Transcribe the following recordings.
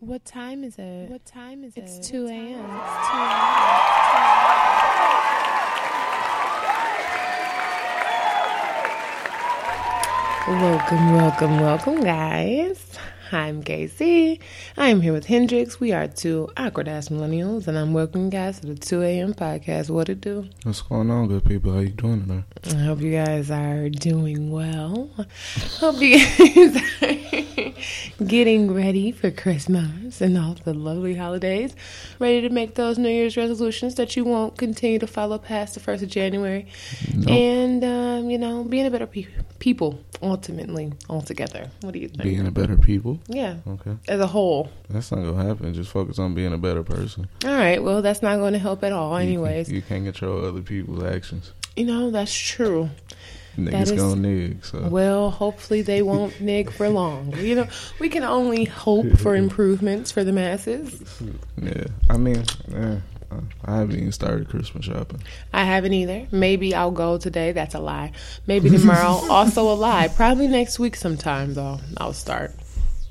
What time is it? What time is It's it? 2 a.m. It's 2 a.m. Welcome, welcome, welcome, guys. I'm KC. I'm here with Hendrix. We are two awkward ass millennials, and I'm welcoming you guys to the 2 a.m. podcast. What it do? What's going on, good people? How you doing today? I hope you guys are doing well. Hope you guys are getting ready for Christmas and all the lovely holidays. Ready to make those New Year's resolutions that you won't continue to follow past the 1st of January. Nope. And, um, you know, being a better pe- people, ultimately, altogether. What do you think? Being a better people. Yeah, Okay, as a whole. that's not gonna happen. Just focus on being a better person. All right, well, that's not going to help at all, You can- anyways. you, can't control other people's actions. You know, that's true. Niggas is- gonna nig. So Well, hopefully they won't nig for long. You know, we can only hope for improvements for the masses. yeah, I mean, eh, I haven't even started Christmas shopping. I haven't either. Maybe I'll go today. That's a lie. Maybe tomorrow. also a lie. Probably next week sometime though. I'll start.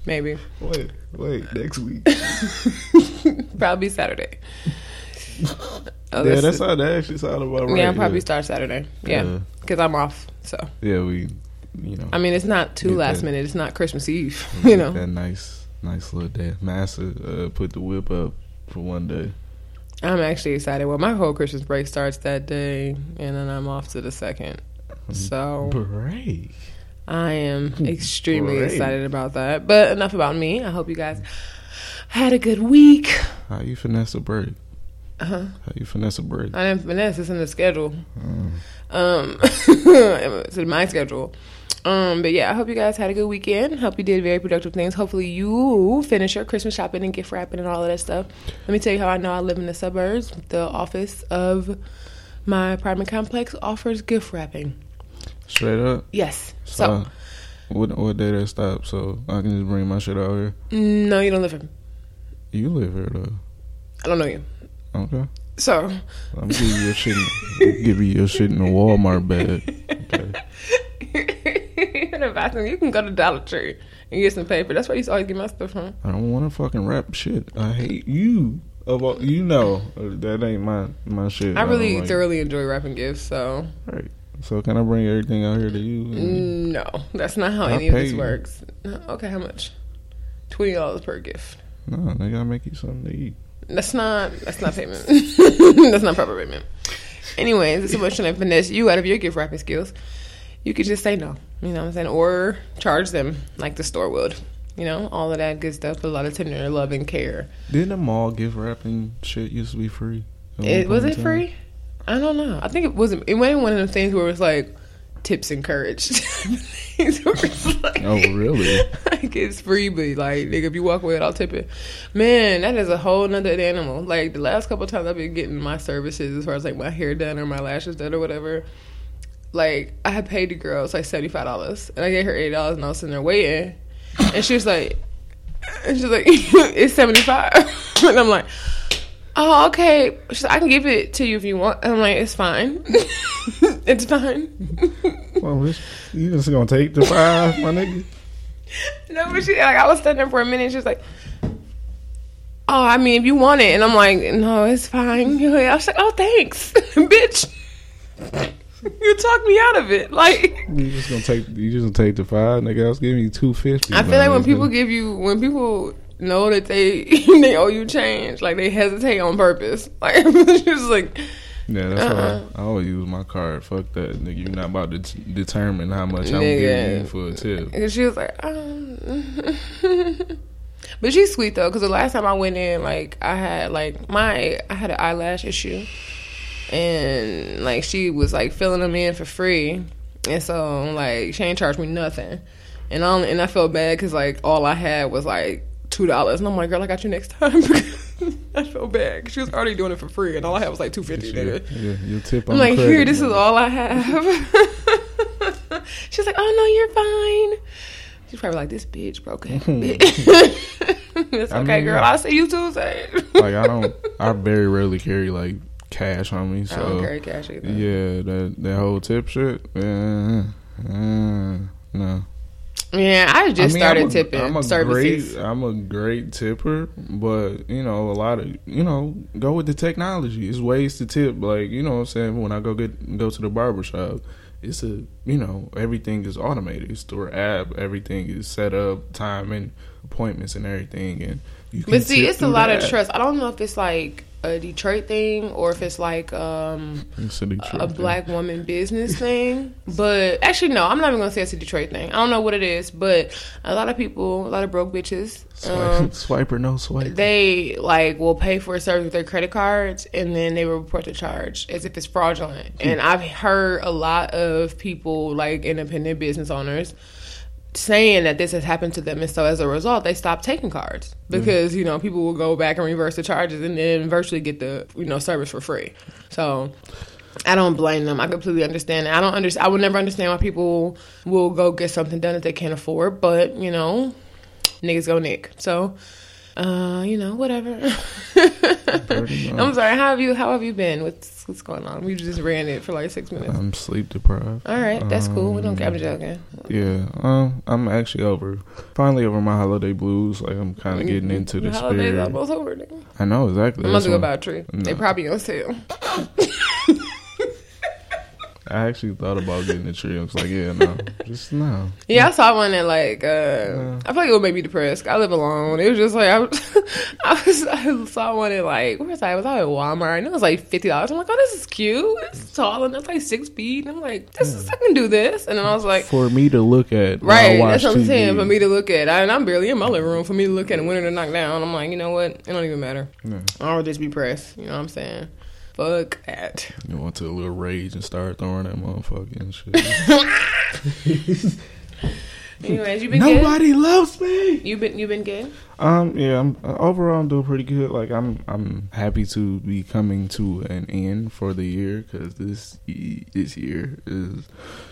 Maybe. Wait, wait, next week. Probably Saturday. Oh, yeah, that's how that actually sounded about right. yeah. I'll probably yeah. start Saturday. Yeah, Yeah. because I'm off. So Yeah, we, you know, I mean, it's not too last that- minute. It's not Christmas Eve. You know. that nice, nice little day. Massa uh, put the whip up for one day. I'm actually excited. Well, my whole Christmas break starts that day, and then I'm off to the second. So Break. I am extremely Great. excited about that. But enough about me. I hope you guys had a good week. How you finesse a break? Uh-huh. How you finesse a break? I didn't finesse. It's in the schedule. Mm. Um, it's in my schedule. Um, but yeah, I hope you guys had a good weekend. Hope you did very productive things. Hopefully, you finish your Christmas shopping and gift wrapping and all of that stuff. Let me tell you how I know I live in the suburbs. The office of my apartment complex offers gift wrapping. Straight up. Yes. So, So, what what day that stop? So I can just bring my shit out here. Mm, no, you don't live here. You live here though. I don't know you. Okay. So, I'm give you your shit. In, give you your shit in a Walmart bag. Okay. in the bathroom, you can go to Dollar Tree and get some paper. That's where you used to always get my stuff from. I don't want to fucking rap shit. I hate you. Of all, you know that ain't my my shit. I really don't like- thoroughly enjoy wrapping gifts, so Right. So can I bring everything out here to you? no, that's not how I'll any of this you. works. Okay, how much? Twenty dollars per gift. No, they gotta make you something to eat. That's not that's not payment. that's not proper payment. Anyways, it's so much trying to finesse you out of your gift wrapping skills. You could just say no, you know what I'm saying, or charge them like the store would. You know, all of that good stuff, with a lot of tender love and care. Didn't the mall gift wrapping shit used to be free? It, was it free? I don't know. I think it wasn't. It wasn't one of those things where it was like tips encouraged. Like, Oh, really? like it's free, but like nigga, if you walk away I'll tip it. man, that is a whole nother animal. Like the last couple times I've been getting my services as far as like my hair done or my lashes done or whatever. Like I had paid the girl it's like seventy five dollars, and I gave her eighty dollars, and I was sitting there waiting, and she was like, and she's like, it's seventy five, and I'm like. Oh, okay. She's like, I can give it to you if you want. I'm like, it's fine. it's fine. Well, you just gonna take the five, my nigga? No, but she like I was standing for a minute. She was like, "Oh, I mean, if you want it," and I'm like, "No, it's fine." I was like, "Oh, thanks, bitch." you talked me out of it. Like You just gonna take? You just gonna take the five, nigga? I was giving you two fifty. I feel like when people give you, when people know that they they owe you change, like they hesitate on purpose. Like she was like, yeah, that's uh-uh. why I, I always use my card. Fuck that, nigga. You're not about to t- determine how much I'm Nigga. giving you for a tip. And she was like, um. but she's sweet though, because the last time I went in, like I had like my I had an eyelash issue, and like she was like filling them in for free, and so like she ain't charged me nothing, and I only, and I felt bad because like all I had was like two dollars, and I'm like, girl, I got you next time. I felt bad. she was already doing it for free, and all I had was like two fifty. Yeah, tip I'm like, here, this is all I have. She's like, oh no, you're fine. She's probably like, this bitch broke bitch. it's okay, mean, girl. I'll see you Tuesday. like I don't. I very rarely carry like cash on me. I don't So carry cash either. yeah, that that whole tip shit. Yeah, uh, no. Yeah, I just I mean, started I'm a, tipping I'm a services. great, I'm a great tipper, but you know, a lot of you know, go with the technology. It's ways to tip. Like you know, what I'm saying when I go get go to the barbershop, it's a you know everything is automated. It's through an app. Everything is set up, time and appointments and everything. And you can But see, it's a lot of app. trust. I don't know if it's like a Detroit thing or if it's like um, It's a a black woman business thing. But actually, no, I'm not even gonna say it's a Detroit thing. I don't know what it is, but a lot of people, a lot of broke bitches, Swipe, um, swipe or no swipe. they like will pay for a service with their credit cards and then they will report the charge as if it's fraudulent. And I've heard a lot of people, like independent business owners, saying that this has happened to them and so as a result they stop taking cards mm-hmm. because you know people will go back and reverse the charges and then virtually get the you know service for free so I don't blame them. I completely understand. I don't understand. I would never understand why people will go get something done that they can't afford. But you know, niggas go nick. So, uh, you know, whatever. I'm sorry. How have you? How have you been? What's What's going on? We just ran it for like six minutes. I'm sleep deprived. All right, that's cool. We don't care. I'm Um, joking. Yeah, um, I'm actually over, finally over my holiday blues. Like I'm kind of getting into the The holidays spirit. almost over. I know exactly. I'm to go buy a tree. They No. probably on sale. I actually thought about getting a tree. I was like, yeah, no, just no. Yeah, I saw one that like uh I feel like it would make me depressed. I live alone. It was just like I was, I, was, I saw one at like where was I? I was out at Walmart and it was like fifty dollars. I'm like, oh, this is cute. It's tall and it's like six feet. And I'm like, this is I can do this. And then I was like, For me to look at, right, that's what I'm TV. saying. For me to look at, and I'm barely in my living room. For me to look at and winter to knock down, I'm like, you know what? It don't even matter. Yeah. I'll just be pressed. You know what I'm saying? Fuck that. You went to a little rage and started throwing that motherfucking shit. Anyways, you been good? Nobody loves me. You been you been good? Um, yeah, I'm uh, overall I'm doing pretty good. Like I'm, I'm happy to be coming to an end for the year because this this year is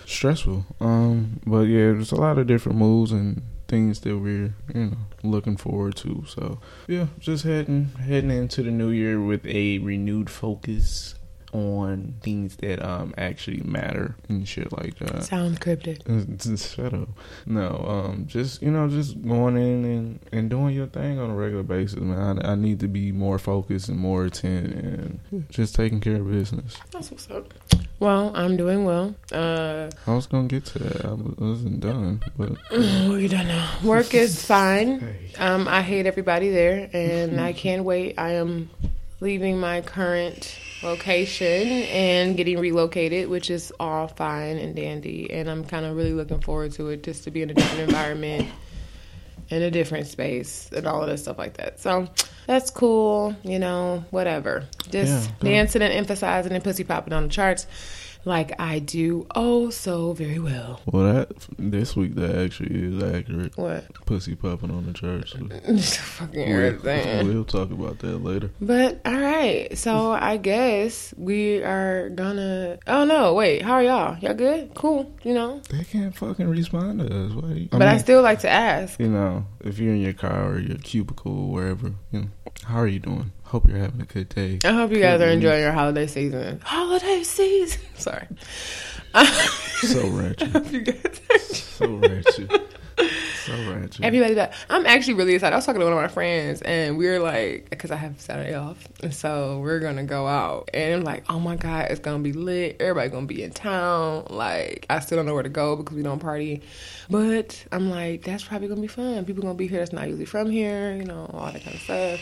stressful. Um, but yeah, there's a lot of different moves and things that we're you know looking forward to. So yeah, just heading heading into the new year with a renewed focus on things that um actually matter and shit like that. Sounds cryptic. Just Shut up. No, um, just you know, just going in and, and doing your thing on a regular basis, man. I, I need to be more focused and more attentive and just taking care of business. That's what's up. Well, I'm doing well. Uh, I was gonna get to that. I wasn't done, but you done now? Work is fine. Um, I hate everybody there, and I can't wait. I am leaving my current location and getting relocated, which is all fine and dandy. And I'm kind of really looking forward to it, just to be in a different environment, in a different space, and all of this stuff like that. So that's cool. You know, whatever. Just Yeah, dancing and emphasizing and pussy popping on the charts. Like I do oh so very well. well, that this week that actually is accurate. What? Pussy popping on the church. fucking We'll, everything. we'll talk about that later. But all right, so I guess we are gonna. Oh no, wait, how are y'all? Y'all good? Cool, you know. They can't fucking respond to us. Why? you- but I still like to ask. you know, if you're in your car or your cubicle or wherever, you know, how are you doing? Hope you're having a good day. I hope you guys are Good enjoying your holiday season. Holiday season. Sorry. So ratchet. you guys. So ratchet. So ratchet. Everybody, that I'm actually really excited. I was talking to one of my friends, and we were like, because I have Saturday off, and so we're gonna go out, and I'm like, oh my god, it's gonna be lit. Everybody gonna be in town. Like, I still don't know where to go because we don't party, but I'm like, that's probably gonna be fun. People gonna be here that's not usually from here, you know, all that kind of stuff.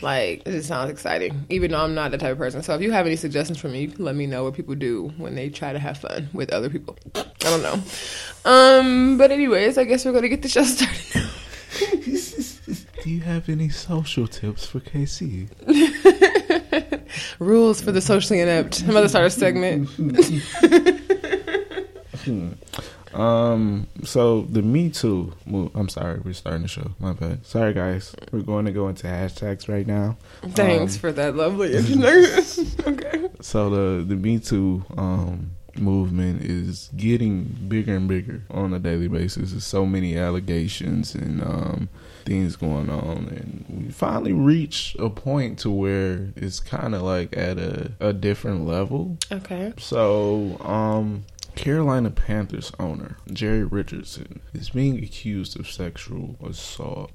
Like, it just sounds exciting, even though I'm not that type of person. So, if you have any suggestions for me, you can let me know what people do when they try to have fun with other people. I don't know. Um, but anyways, I guess we're gonna get the show started. Do you have any social tips for KC? Rules for the socially inept. I'm about to start a segment. Um, so the Me Too. move- I'm sorry, we're starting the show. My bad. Sorry, guys. We're going to go into hashtags right now. Thanks Um, for that lovely introduction. okay. So the the Me Too um movement is getting bigger and bigger on a daily basis. There's so many allegations and um, things going on, and we finally reached a point to where it's kind of like at a, a different level. Okay. So, um, Carolina Panthers owner Jerry Richardson is being accused of sexual assault.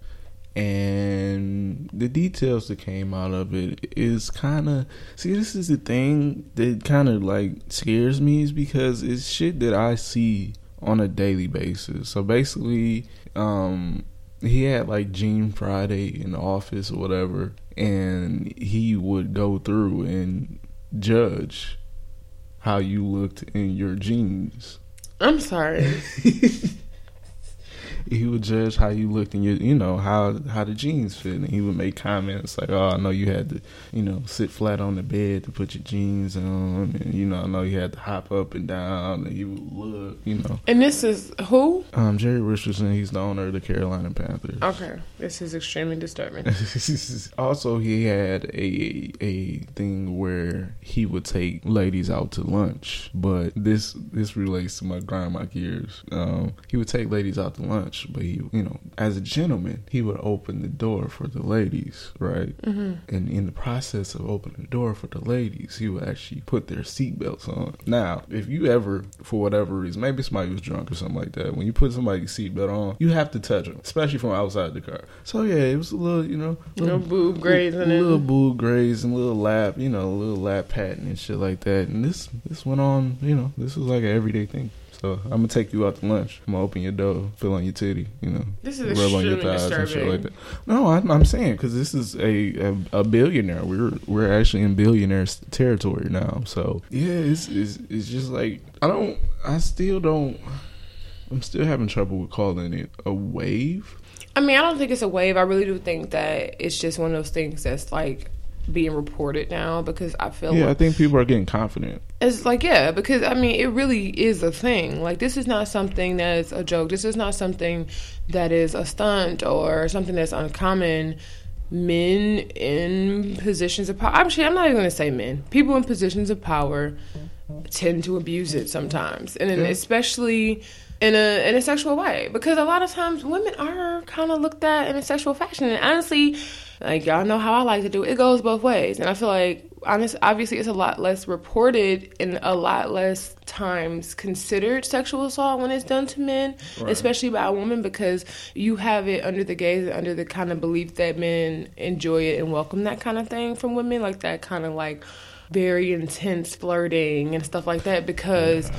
And the details that came out of it is kind of see. This is the thing that kind of like scares me is because it's shit that I see on a daily basis. So basically, um, he had like Gene Friday in the office or whatever, and he would go through and judge how you looked in your jeans. I'm sorry. he would judge how you looked in your, you know, how how the jeans fit, and he would make comments like, "Oh, I know you had to, you know, sit flat on the bed to put your jeans on, and you know, I know you had to hop up and down, and he would look, you know." And this is who? Um, Jerry Richardson, he's the owner of the Carolina Panthers. Okay. This is extremely disturbing. also, he had a a thing where he would take ladies out to lunch, but this this relates to my grind my gears. Um, he would take ladies out to lunch, but he, you know, as a gentleman, he would open the door for the ladies, right? hmm And in the process of opening the door for the ladies, he would actually put their seatbelts on. Now, if you ever, for whatever reason, maybe somebody was drunk or something like that, when you put somebody's seatbelt on, you have to touch them, especially from outside the car. So yeah, it was a little, you know, No boob grazing a and- little boob a little lap, you know, a little lap patting and shit like that. And this this went on, you know, this was like an everyday thing. So I'm gonna take you out to lunch. I'm gonna open your door, fill on your titty, you know, This is a rub on your thighs and shit disturbing. like that. No, I'm, I'm saying because this is a, a a billionaire. We're we're actually in billionaire territory now. So yeah, it's, it's it's just like I don't. I still don't. I'm still having trouble with calling it a wave. I mean, I don't think it's a wave. I really do think that it's just one of those things that's like being reported now because I feel Yeah, I think people are getting confident. It's like yeah because I mean it really is a thing. Like this is not something that's a joke. This is not something that is a stunt or something that's uncommon. Men in positions of power. Actually, I'm not even going to say men. People in positions of power tend to abuse it sometimes, and Yeah. especially in a in a sexual way. Because a lot of times women are kind of looked at in a sexual fashion, and honestly, like y'all know how I like to do it. It goes both ways, and I feel like honest, obviously, it's a lot less reported and a lot less times considered sexual assault when it's done to men, Right. especially by a woman, because you have it under the gaze, and under the kind of belief that men enjoy it and welcome that kind of thing from women, like that kind of like very intense flirting and stuff like that because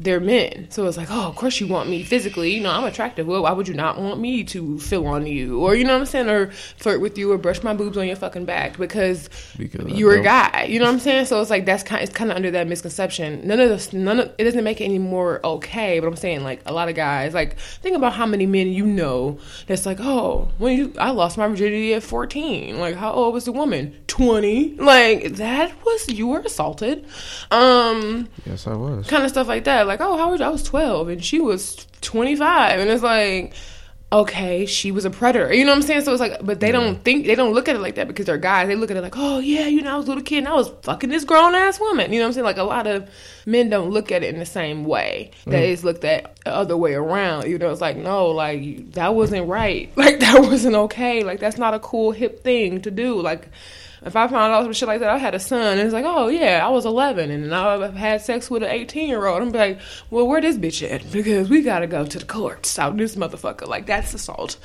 they're men. So it's like, oh, of course you want me physically. You know, I'm attractive. Well, why would you not want me to fill on you? Or, you know what I'm saying? Or flirt with you or brush my boobs on your fucking back because, Because you're a guy. You know what I'm saying? So it's like, that's kind it's kind of under that misconception. None of this, none of, it doesn't make it any more okay. But I'm saying, like, a lot of guys, like, think about how many men you know that's like, oh, when you, I lost my virginity at 14. Like, how old was the woman? 20. Like, that was, you were assaulted. Um, Yes, I was. kind of stuff like that. Like, oh, how old? I was twelve and she was twenty five, and it's like, okay, she was a predator. You know what I'm saying? So it's like, but they don't think they don't look at it like that because they're guys. They look at it like, oh yeah, you know, I was a little kid and I was fucking this grown ass woman. You know what I'm saying? Like a lot of men don't look at it in the same way. That mm. it's looked at the other way around. You know, it's like, no, like that wasn't right. Like that wasn't okay. Like that's not a cool hip thing to do. Like. If I found out some shit like that, I had a son, and it's like, oh yeah, I was 11, and I've had sex with an 18 year old. I'm like, well, where this bitch at? Because we gotta go to the courts out this motherfucker. Like that's assault.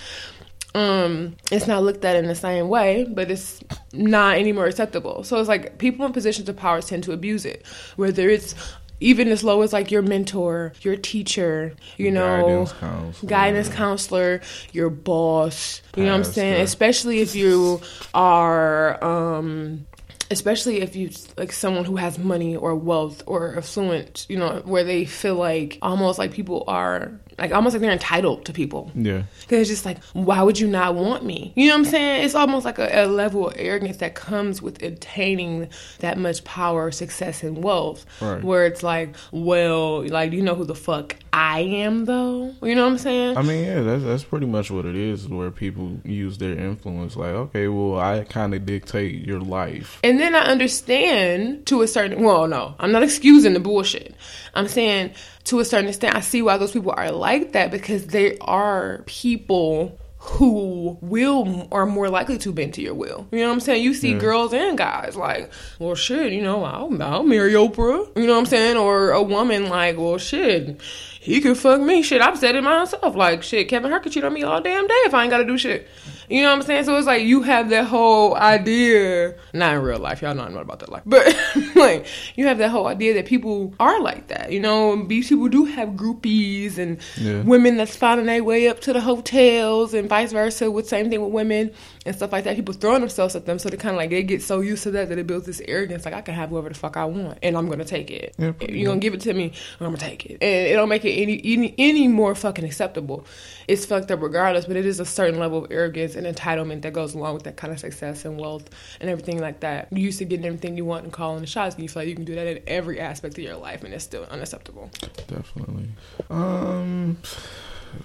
Um, it's not looked at in the same way, but it's not any more acceptable. So it's like people in positions of power tend to abuse it, whether it's even as low as like your mentor, your teacher, you know, Guidance counselor. guidance counselor, your boss. You know what I'm saying? Especially if you are, um, especially if you like someone who has money or wealth or affluent. You know, where they feel like almost like people are like almost like they're entitled to people. Yeah. Because it's just like, why would you not want me? You know what I'm saying? It's almost like a, a level of arrogance that comes with attaining that much power, success, and wealth. Right. Where it's like, well, like, you know who the fuck I am though. You know what I'm saying? I mean, yeah, that's that's pretty much what it is. Where people use their influence, like, okay, well, I kind of dictate your life. And then I understand to a certain well, no, I'm not excusing the bullshit. I'm saying to a certain extent I see why those people are like that because they are people who will are more likely to bend to your will. You know what I'm saying? You see girls and guys like, well shit, you know, I'll, I'll marry Oprah. You know what I'm saying? Or a woman like, well shit, he could fuck me. Shit, I've said it myself. Like shit, Kevin Hart could cheat on me all damn day if I ain't gotta do shit. You know what I'm saying? So it's like you have that whole idea, not in real life, y'all know I know about that life, but like you have that whole idea that people are like that. You know, these people do have groupies and Yeah. women that's finding their way up to the hotels and vice versa. With same thing with women and stuff like that. People throwing themselves at them, so they kind of like they get so used to that that it builds this arrogance. Like I can have whoever the fuck I want, and I'm gonna take it. Yeah, You're gonna give it to me, I'm gonna take it, and it don't make it any any any more fucking acceptable. It's fucked up regardless, but it is a certain level of arrogance and entitlement that goes along with that kind of success and wealth and everything like that. You used to getting everything you want and calling the shots, and you feel like you can do that in every aspect of your life, and it's still unacceptable. Definitely. Um,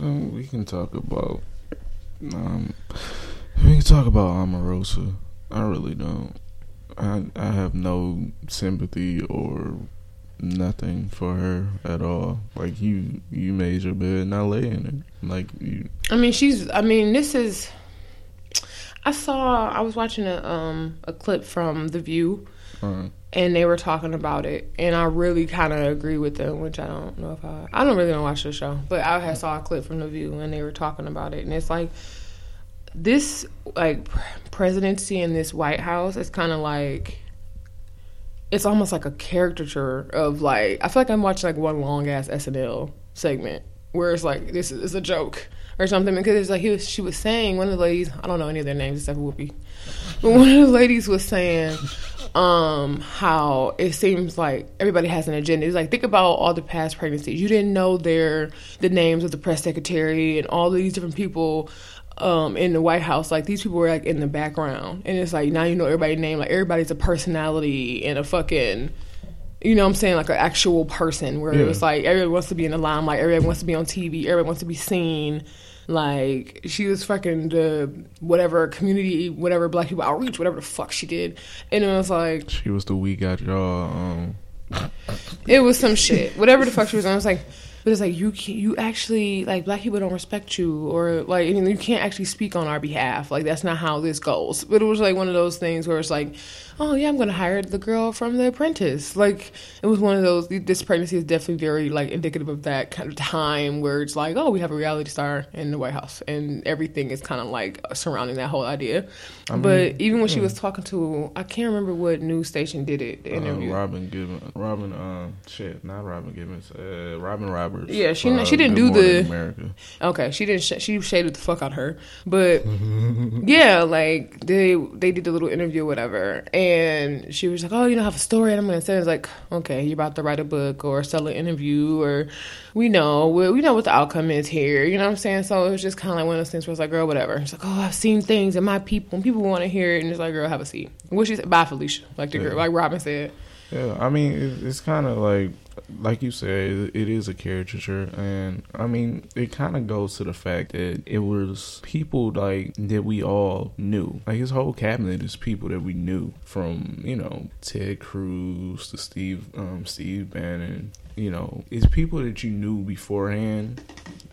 um, we can talk about. Um, we can talk about Omarosa. I really don't. I I have no sympathy or nothing for her at all. Like you, you made your bed, now lay in it. Like you, I mean, she's. I mean, this is. I saw. I was watching a um a clip from The View, uh, and they were talking about it, and I really kind of agree with them. Which I don't know if I. I don't really don't watch the show, but I had saw a clip from The View, and they were talking about it, and it's like this like presidency in this White House is kind of like. It's almost like a caricature of like I feel like I'm watching like one long ass SNL segment where it's like this is a joke or something because it's like he was she was saying one of the ladies I don't know any of their names except Whoopi, but one of the ladies was saying um how it seems like everybody has an agenda. It's like think about all the past pregnancies. You didn't know their the names of the press secretary and all these different people um in the White House. Like these people were like in the background. And it's like now you know everybody's name. Like everybody's a personality and a fucking you know what I'm saying, like an actual person where it was like everyone wants to be in the limelight, everyone wants to be on TV, everyone wants to be seen. Like she was fucking the whatever community, whatever black people outreach, whatever the fuck she did, and it was like she was the we got y'all. Um, it was some shit, whatever the fuck she was on. I was like, but it's like you can you actually like black people don't respect you or like you, know, you can't actually speak on our behalf. Like that's not how this goes. But it was like one of those things where it's like, oh yeah, I'm gonna hire the girl from The Apprentice. Like it was one of those. This pregnancy is definitely very like indicative of that kind of time where it's like, oh, we have a reality star in the White House, and everything is kind of like surrounding that whole idea. but even when she was talking to, I can't remember what news station did it. The uh, interview. Robin Gibbons, Robin, um, shit, not Robin Gibbons, uh, Robin Roberts. Yeah, she- uh, she didn't Good do the- America. Okay, she didn't. Sh- she shaded the fuck out her, but yeah, like they they did the little interview, or whatever, and she was like, "Oh, you know, I have a story, and I'm gonna say." It's like, okay, you're about to write a book or sell an interview, or we know, we, we know what the outcome is here. You know what I'm saying? So it was just kind of like one of those things where it's like, girl, whatever. It's like, oh, I've seen things, and my people, and people want to hear it, and it's like, girl, have a seat. She said, bye, Felicia, like the girl, like Robin said. Yeah, I mean, it, it's kind of like, like you said, it, is a caricature, and I mean, it kind of goes to the fact that it was people like that we all knew. Like his whole cabinet is people that we knew, from you know Ted Cruz to Steve, um, Steve Bannon. You know, it's people that you knew beforehand,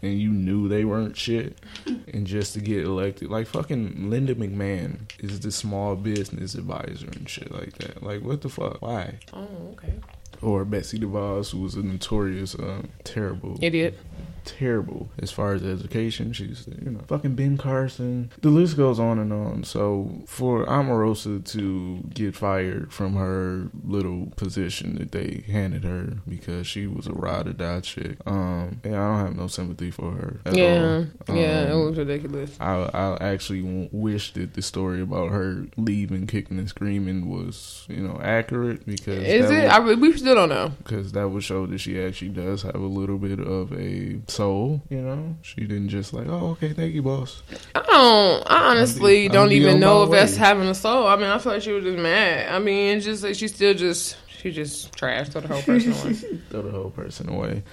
and you knew they weren't shit, and just to get elected, like fucking Linda McMahon is the small business advisor and shit like that. Like, what the fuck? Why? Oh, okay. Or Betsy DeVos, who was a notorious, um, terrible, Idiot. Terrible as far as education. She's, you know, fucking Ben Carson. The list goes on and on. So for Omarosa to get fired from her little position that they handed her because she was a ride or die chick, um, yeah, I don't have no sympathy for her. At Yeah, all. yeah, it Um, was ridiculous. I I actually wish that the story about her leaving, kicking and screaming was you know accurate because Is it? would- I, we still don't know. because that would show that she actually does have a little bit of a soul. You know, she didn't just like, oh, okay, thank you, boss. I don't. I honestly I'll don't be even know if that's having a soul. I mean, I feel like she was just mad. I mean, just like she still just she just trashed the whole person away. Throw the whole person away.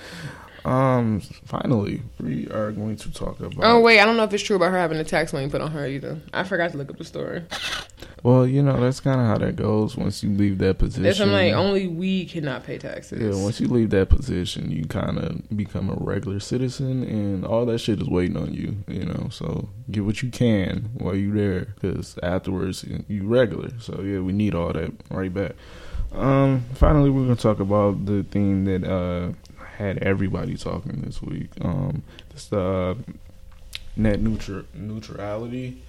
Um, finally, we are going to talk about. Oh wait, I don't know if it's true about her having a tax lien put on her either. I forgot to look up the story. Well, you know that's kind of how that goes. Once you leave that position, I'm like only we cannot pay taxes. yeah. Once you leave that position, you kind of become a regular citizen, and all that shit is waiting on you. You know, so get what you can while you there, because afterwards you- you regular. So yeah, we need all that right back. Um, finally, we're gonna talk about the thing that uh had everybody talking this week. Um, it's the uh, net neutral neutrality.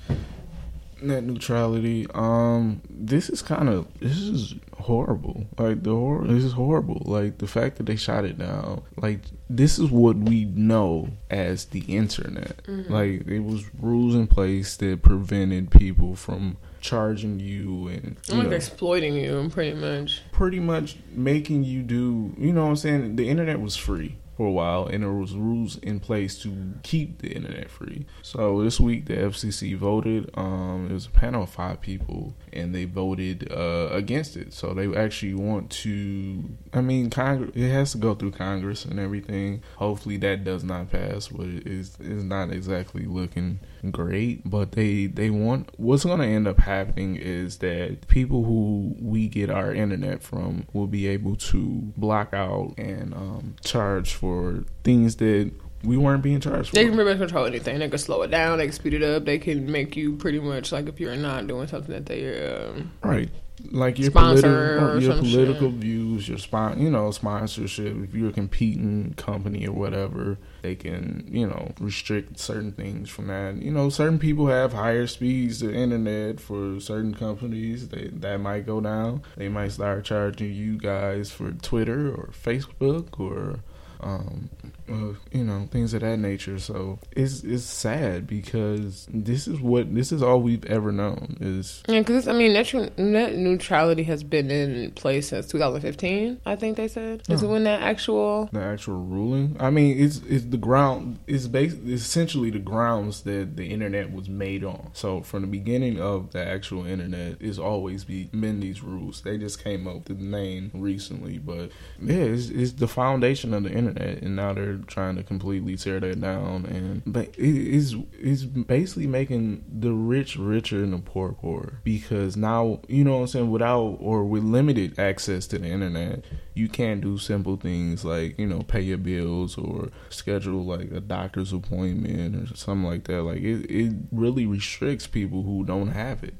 Net neutrality. Um, this is kind of this is horrible. Like the horror, this is horrible. Like the fact that they shot it down. Like this is what we know as the internet. Like it was rules in place that prevented people from charging you and you like know, exploiting you, pretty much. pretty much making you do you know what I'm saying? The internet was free for a while and there was rules in place to keep the internet free. So this week the FCC voted, um it was a panel of five people and they voted uh against it. So they actually want to I mean Congress it has to go through Congress and everything. Hopefully that does not pass, but it is is not exactly looking great but they they want what's going to end up happening is that people who we get our internet from will be able to block out and um, charge for things that we weren't being charged for They can pretty much control anything. They can slow it down. They can speed it up. They can make you pretty much like if you're not doing something that they um, right like your Sponsor political or your political shit. views your spon- you know sponsorship if you're a competing company or whatever they can you know restrict certain things from that. You know certain people have higher speeds to internet for certain companies they, that might go down. They might start charging you guys for twitter or facebook or um, uh, you know things of that nature. So it's it's sad because this is what this is all we've ever known is Yeah, because I mean, net, net neutrality has been in place since 2015. I think they said is Oh. when that actual. the actual ruling. I mean, it's it's the ground. It's basically essentially the grounds that the internet was made on. So from the beginning of the actual internet, it's always be been these rules. They just came up with the name recently, but yeah, it's, it's the foundation of the internet, and now they're trying to completely tear that down. And but it is is basically making the rich richer and the poor poorer because now you know what I'm saying. Without or with limited access to the internet, you can't do simple things like you know pay your bills or schedule like a doctor's appointment or something like that. Like it, it really restricts people who don't have it.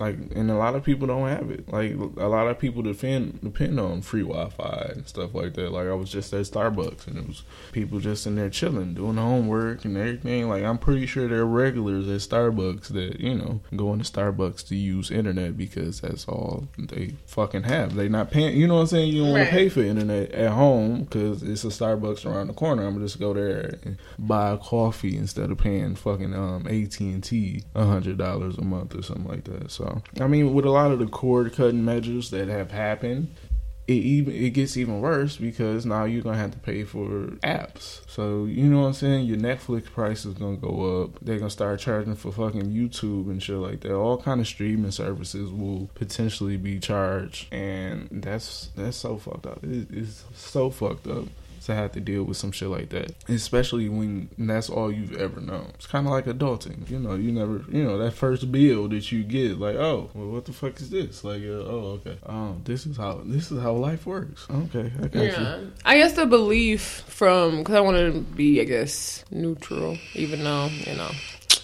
Like, and a lot of people don't have it. Like, a lot of people depend depend on free Wi-Fi and stuff like that. Like, I was just at Starbucks, and it was people just in there chilling, doing homework and everything. Like, I'm pretty sure there are regulars at Starbucks that you know go into Starbucks to use internet because that's all they fucking have. They not paying. You know what I'm saying? You don't want to pay for internet at home because it's a Starbucks around the corner. I'm gonna just go there and buy a coffee instead of paying fucking um AT and T a hundred dollars a month or something like that. So I mean, with a lot of the cord cutting measures that have happened. It even it gets even worse because now you're gonna have to pay for apps. So you know what I'm saying? Your Netflix price is gonna go up. They're gonna start charging for fucking YouTube and shit like that. All kind of streaming services will potentially be charged, and that's that's so fucked up. It, it's so fucked up to have to deal with some shit like that, especially when that's all you've ever known. It's kind of like adulting, you know. You never, you know, that first bill that you get, like, oh, well, what the fuck is this? Like, uh, oh, okay, um, this is how this is how life works. Okay, I got you. I guess the belief from because I want to be, I guess, neutral, even though you know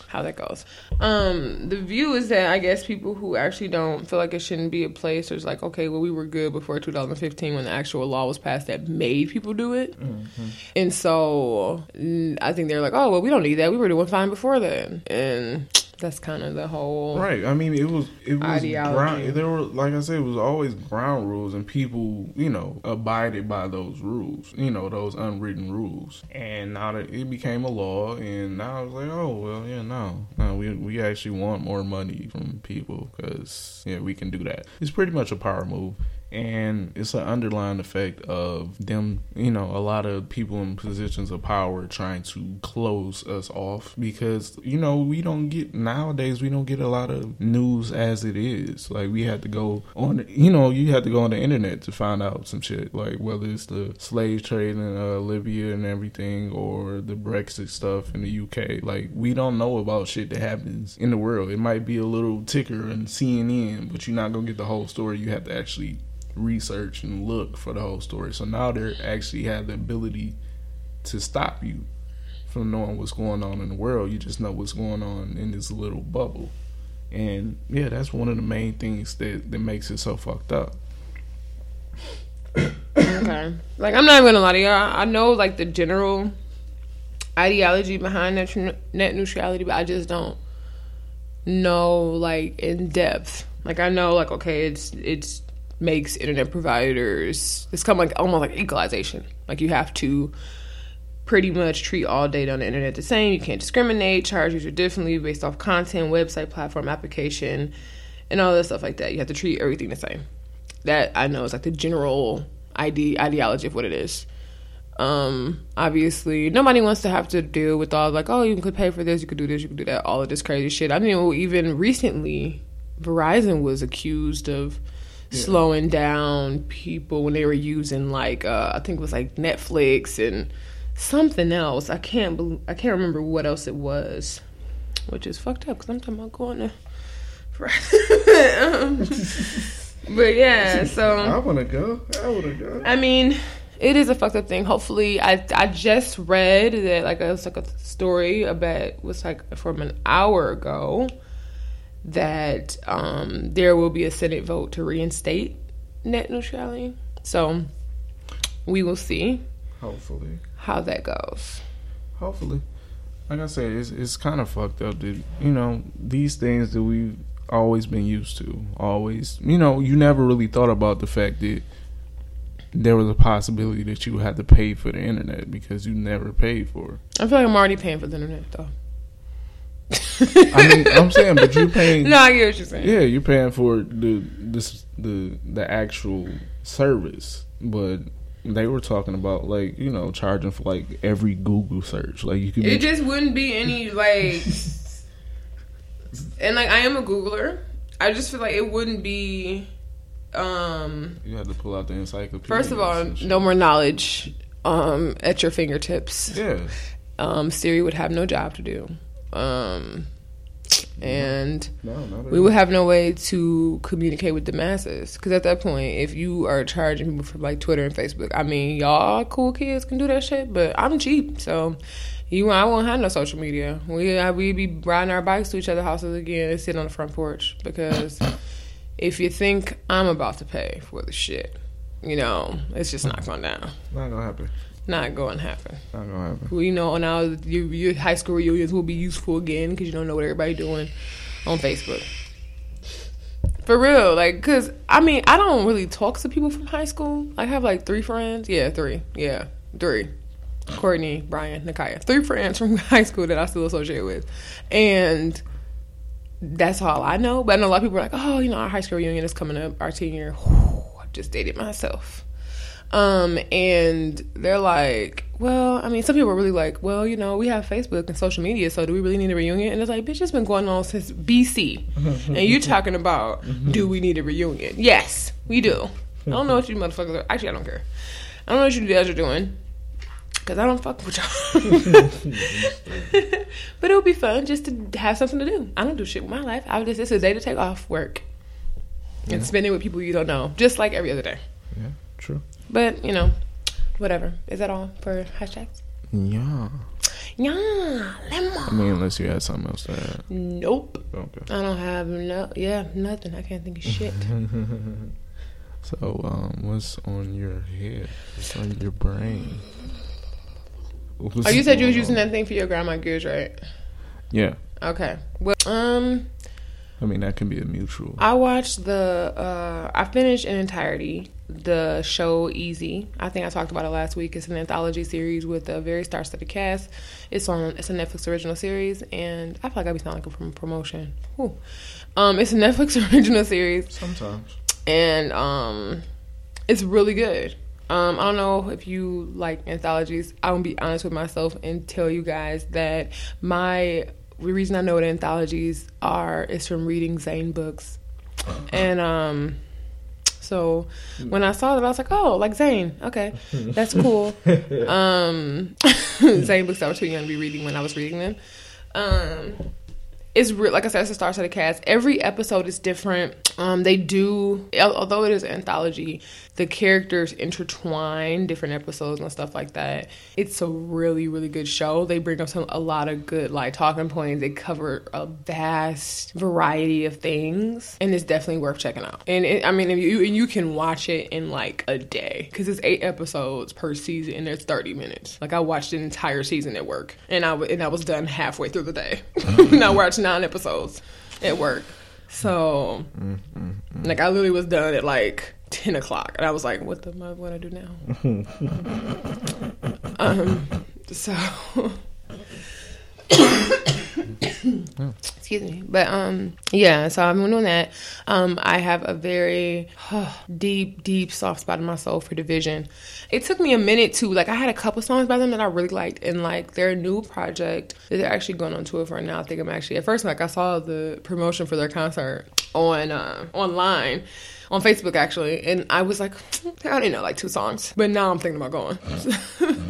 how that goes. Um, the view is that I guess people who actually don't feel like it shouldn't be a place, there's like, okay, well, we were good before 2015 when the actual law was passed that made people do it, Mm-hmm. and so mm, I think they're like, oh, well, we don't need that. We were doing fine before then, and that's kind of the whole Right. I mean, it was it was Ideology. ground. There were like I said, it was always ground rules, and people, you know, abided by those rules. You know, those unwritten rules. And now that it became a law, and now I was like, oh well, yeah, no, no, we we actually want more money from people because yeah, we can do that. It's pretty much a power move. And it's an underlying effect of them you know a lot of people in positions of power trying to close us off because you know we don't get nowadays we don't get a lot of news as it is. Like we had to go on you know you had to go on the internet to find out some shit like whether it's the slave trade in uh, libya and everything or the brexit stuff in the uk like we don't know about shit that happens in the world. It might be a little ticker in cnn but you're not gonna get the whole story. You have to actually research and look for the whole story. So now they actually have the ability to stop you from knowing what's going on in the world. You just know what's going on in this little bubble. And yeah, that's one of the main things that, that makes it so fucked up. okay. Like I'm not even gonna lie to y'all. I know like the general ideology behind net, net neutrality, but I just don't know like in depth. Like I know like okay, it's it's makes internet providers it's kind of like almost like equalization. Like you have to pretty much treat all data on the internet the same. You can't discriminate, charge users differently based off content, website, platform, application, and all that stuff like that. You have to treat everything the same. That I know is like the general ide- ideology of what it is. Um, obviously, nobody wants to have to deal with all like, oh, you could pay for this, you could do this, you could do that, all of this crazy shit. I mean, even recently, Verizon was accused of slowing down people when they were using like uh, I think it was like Netflix and something else. I can't bel I can't remember what else it was, which is fucked up because I'm talking about going to. Um, but yeah, so I want to go. I want to go. I mean, it is a fucked up thing. Hopefully, I I just read that like it was like a story about was like from an hour ago that um, there will be a Senate vote to reinstate net neutrality. So we will see Hopefully. how that goes. Hopefully. Like I said, it's it's kind of fucked up that you know these things that we've always been used to. Always, you know, you never really thought about the fact that there was a possibility that you would have to pay for the internet because you never paid for it. I feel like I'm already paying for the internet though. I mean, I'm saying, but you're paying. No, I get what you're saying. Yeah, you're paying for the this the the actual service, but they were talking about like you know charging for like every Google search. Like you could. It just wouldn't be any like, and like I am a Googler. I just feel like it wouldn't be. Um, you had to pull out the encyclopedia. first of all, no more knowledge um, at your fingertips. Yeah, Um, Siri would have no job to do. Um, and no, we would have no way to communicate with the masses. Because at that point, if you are charging people for like Twitter and Facebook, I mean, y'all cool kids can do that shit, but I'm cheap, so you I won't have no social media. We we be riding our bikes to each other's houses again and sitting on the front porch because if you think I'm about to pay for the shit, you know, it's just not going down. Not gonna happen. Not going to happen. Not gonna happen. Well, you know, now your, your high school reunions will be useful again because you don't know what everybody doing on Facebook. For real, like, cause I mean, I don't really talk to people from high school. I have like three friends. Yeah, three. Yeah, three. Courtney, Brian, Nakaya. Three friends from high school that I still associate with, and that's all I know. But I know a lot of people are like, oh, you know, our high school reunion is coming up, our senior. Whew, I just dated myself. Um, and they're like, well, I mean, some people are really like, well, you know, we have Facebook and social media, so do we really need a reunion? And it's like, bitch, it's been going on since BC. and you're talking about, do we need a reunion? Yes, we do. I don't know what you motherfuckers are. Actually, I don't care. I don't know what you guys are doing. Because I don't fuck with y'all. but it would be fun just to have something to do. I don't do shit with my life. I would just, it's a day to take off work and spend it with people you don't know, just like every other day. Yeah, true. But you know, whatever. Is that all for hashtags? Yeah. Yeah, I mean, unless you had something else to add. Nope. Okay. I don't have no. Yeah, nothing. I can't think of shit. So, um, what's on your head? What's on your brain? What's Oh, you said you was using that thing for your grandma gears, right? Yeah. Okay. Well, um, I mean, that can be a mutual. I watched the. uh I finished in entirety the show Easy. I think I talked about it last week. It's an anthology series with a very star-studded cast. It's on. It's a Netflix original series, and I feel like I be sounding like a prom- promotion. Whew. Um, it's a Netflix original series. Sometimes. and um It's really good. Um, I don't know if you like anthologies. I'm gonna be honest with myself and tell you guys that my the reason I know what anthologies are is from reading Zane books, and um, so when I saw that, I was like, oh, like Zane, okay, that's cool. um, Zane books I was too young to be reading when I was reading them. Um, it's real like I said, it's a star studded cast. Every episode is different. Um, they do although it is an anthology, the characters intertwine different episodes and stuff like that. It's a really, really good show. They bring up some a lot of good like talking points. They cover a vast variety of things, and it's definitely worth checking out. And it, I mean, you and you can watch it in like a day because it's eight episodes per season, and there's thirty minutes. Like I watched an entire season at work, and I w- and I was done halfway through the day. I watched nine episodes at work. So, like, I literally was done at like ten o'clock, and I was like, "What the? What I do now?" um. So. Excuse me, but um, yeah. So been doing that. Um, I have a very deep, deep, soft spot in my soul for dvsn. It took me a minute to like. I had a couple songs by them that I really liked, and like their new project that they're actually going on tour for now. I think I'm actually at first like I saw the promotion for their concert on uh, online on Facebook actually, and I was like, I only know like two songs, but now I'm thinking about going.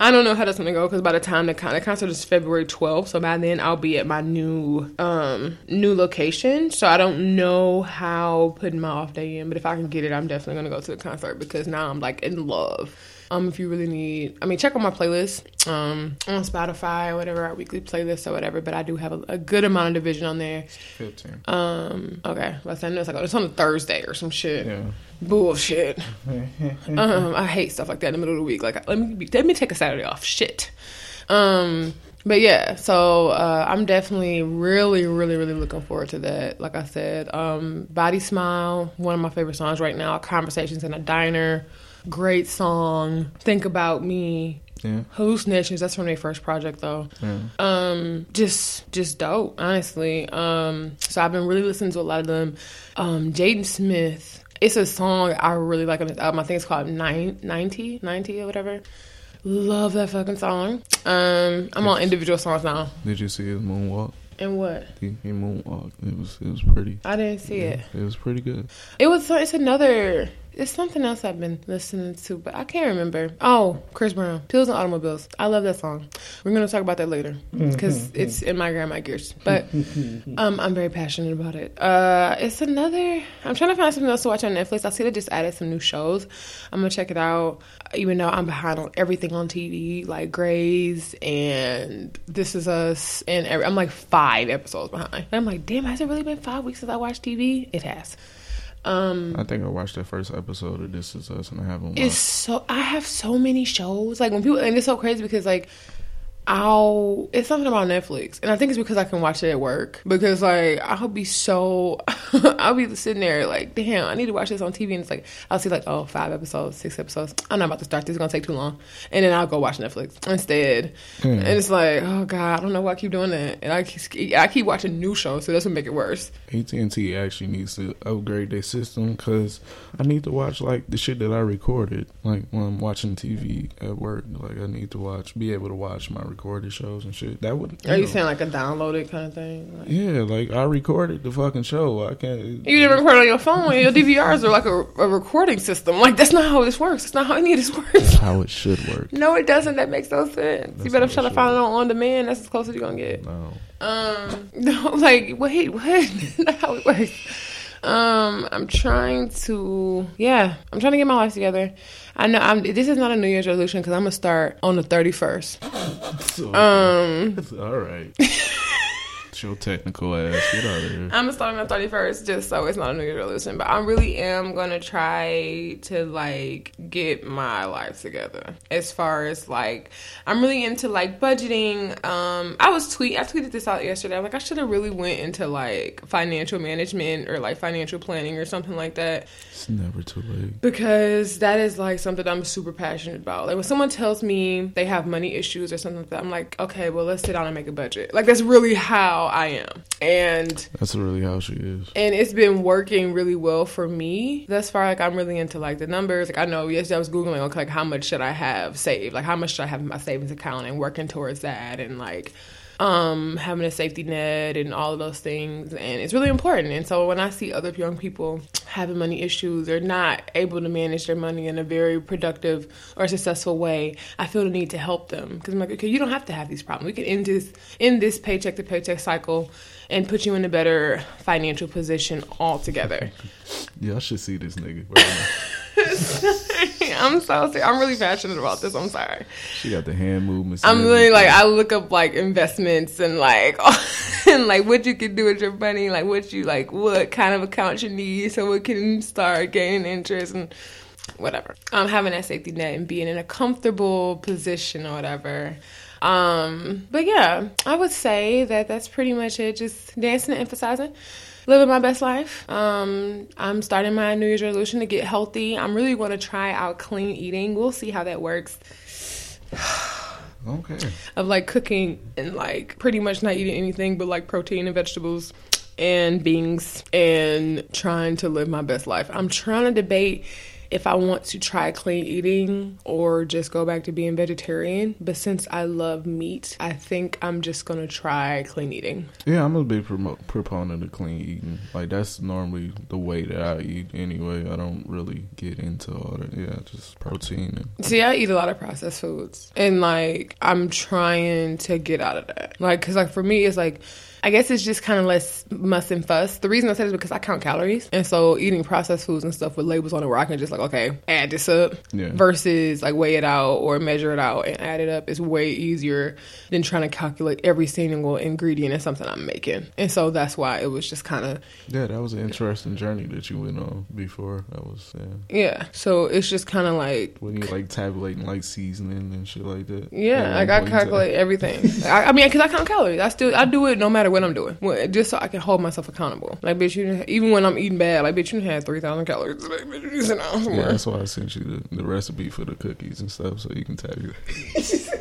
I don't know how that's gonna go because by the time the, con- the concert is February 12th, so by then I'll be at my new um new location. So I don't know how putting my off day in, but if I can get it, I'm definitely gonna go to the concert because now I'm like in love. Um, if you really need, I mean, check out my playlist um, on Spotify or whatever, our weekly playlist or whatever. But I do have a, a good amount of dvsn on there. Fifteen. Um, okay, I know it's like it's on a Thursday or some shit. Yeah. Bullshit. um, I hate stuff like that in the middle of the week. Like, let me be, let me take a Saturday off. Shit. Um, but yeah, so uh, I'm definitely really, really, really looking forward to that. Like I said, um, Body Smile, one of my favorite songs right now. Conversations in a Diner, great song. Think About Me. Yeah. Hallucinations. That's from their first project though. Yeah. Um, just just dope, honestly. Um, so I've been really listening to a lot of them. Um, Jaden Smith. It's a song I really like on his album. I think it's called Nine, 90, 90 or whatever. Love that fucking song. Um, I'm on individual songs now. Did you see his moonwalk? And what? He, he moonwalked. It was it was pretty. I didn't see it. It was pretty good. It was. It's another. It's something else I've been listening to, but I can't remember. Oh, Chris Brown, "Pills and Automobiles." I love that song. We're gonna talk about that later because it's in my grandma gears. But um, I'm very passionate about it. Uh, it's another. I'm trying to find something else to watch on Netflix. I see they just added some new shows. I'm gonna check it out. Even though I'm behind on everything on TV, like Grey's and This Is Us, and every, I'm like five episodes behind. And I'm like, damn, has it really been five weeks since I watched TV? It has. Um, I think I watched the first episode of This Is Us, and I haven't watched. it's so I have so many shows. Like when people and it's so crazy because like I'll it's something about Netflix. And I think it's because I can watch it at work. Because like I'll be so I'll be sitting there like, damn, I need to watch this on TV and it's like I'll see like, oh, five episodes, six episodes. I'm not about to start this, it's gonna take too long. And then I'll go watch Netflix instead. Hmm. And it's like, oh God, I don't know why I keep doing that. And I keep I keep watching new shows, so that's what make it worse. AT and T actually needs to upgrade their system because I need to watch like the shit that I recorded, like when I'm watching TV at work. Like I need to watch, be able to watch my recorded shows and shit. That would. Are you know. saying like a downloaded kind of thing? Like, Yeah, like I recorded the fucking show. I can't. You didn't record on your phone. Your DVRs are like a, a recording system. Like that's not how this works. That's not how any of this works. That's how it should work. No, it doesn't. That makes no sense. you better try to find it on on demand. That's as close as you're gonna get. No. Um, no, like wait, what? Not how it works. Um, I'm trying to, yeah, I'm trying to get my life together. I know I'm. This is not a New Year's resolution because I'm gonna start on the 31st. Um, All right. Your technical ass. Get out of here. I'm gonna start on the 31st just so it's not a New Year's resolution. But I really am gonna try to like get my life together. As far as like, I'm really into like budgeting. Um, I was tweet. I tweeted this out yesterday. I'm like, I should have really went into like financial management or like financial planning or something like that It's never too late. because that is like something I'm super passionate about. Like when someone tells me they have money issues or something like that, I'm like, okay, well let's sit down and make a budget. Like that's really how I am. And That's really how she is. and it's been working really well for me thus far. Like I'm really into like the numbers. Like I know yesterday I was googling okay, like how much should I have saved? Like how much should I have in my savings account and working towards that and like um having a safety net and all of those things and it's really important and so when i see other young people having money issues or not able to manage their money in a very productive or successful way i feel the need to help them because i'm like okay you don't have to have these problems we can end this end this paycheck to paycheck cycle and put you in a better financial position altogether Y'all should see this nigga. Right now. i'm so serious. i'm really passionate about this i'm sorry She got the hand movements. I'm really like. I look up like investments and like and like what you can do with your money, like what you like what kind of account you need so it can start gaining interest and whatever. Um having that safety net and being in a comfortable position or whatever. Um but yeah, I would say that that's pretty much it. Just dancing and emphasizing. Living my best life. Um, I'm starting my New Year's resolution to get healthy. I'm really going to try out clean eating. We'll see how that works okay. of like cooking and like pretty much not eating anything but like protein and vegetables and beans and trying to live my best life. I'm trying to debate if I want to try clean eating or just go back to being vegetarian. But since I love meat, I think I'm just gonna try clean eating. Yeah, I'm a big promo- proponent of clean eating. Like that's normally the way that I eat anyway. I don't really get into all that. Yeah, just protein and See, I eat a lot of processed foods, and like I'm trying to get out of that. Like, cause like for me, it's like I guess it's just kind of less muss and fuss. The reason I say this is because I count calories, and so eating processed foods and stuff with labels on it, where I can just like okay, add this up, Yeah. versus like weigh it out or measure it out and add it up is way easier than trying to calculate every single ingredient in something I'm making. And so that's why it was just kind of yeah, that was an interesting journey that you went on before. That was yeah. yeah. So it's just kind of like When you like tabulating like seasoning and shit like that. Yeah, like I calculate everything. I, I mean, because I count calories. I still I do it no matter what I'm doing, Well, just so I can hold myself accountable. Like, bitch, you even when I'm eating bad, like, bitch, you had three thousand calories today. Bitch, you down oh, Yeah, somewhere. that's why I sent you the, the recipe for the cookies and stuff so you can tabulate.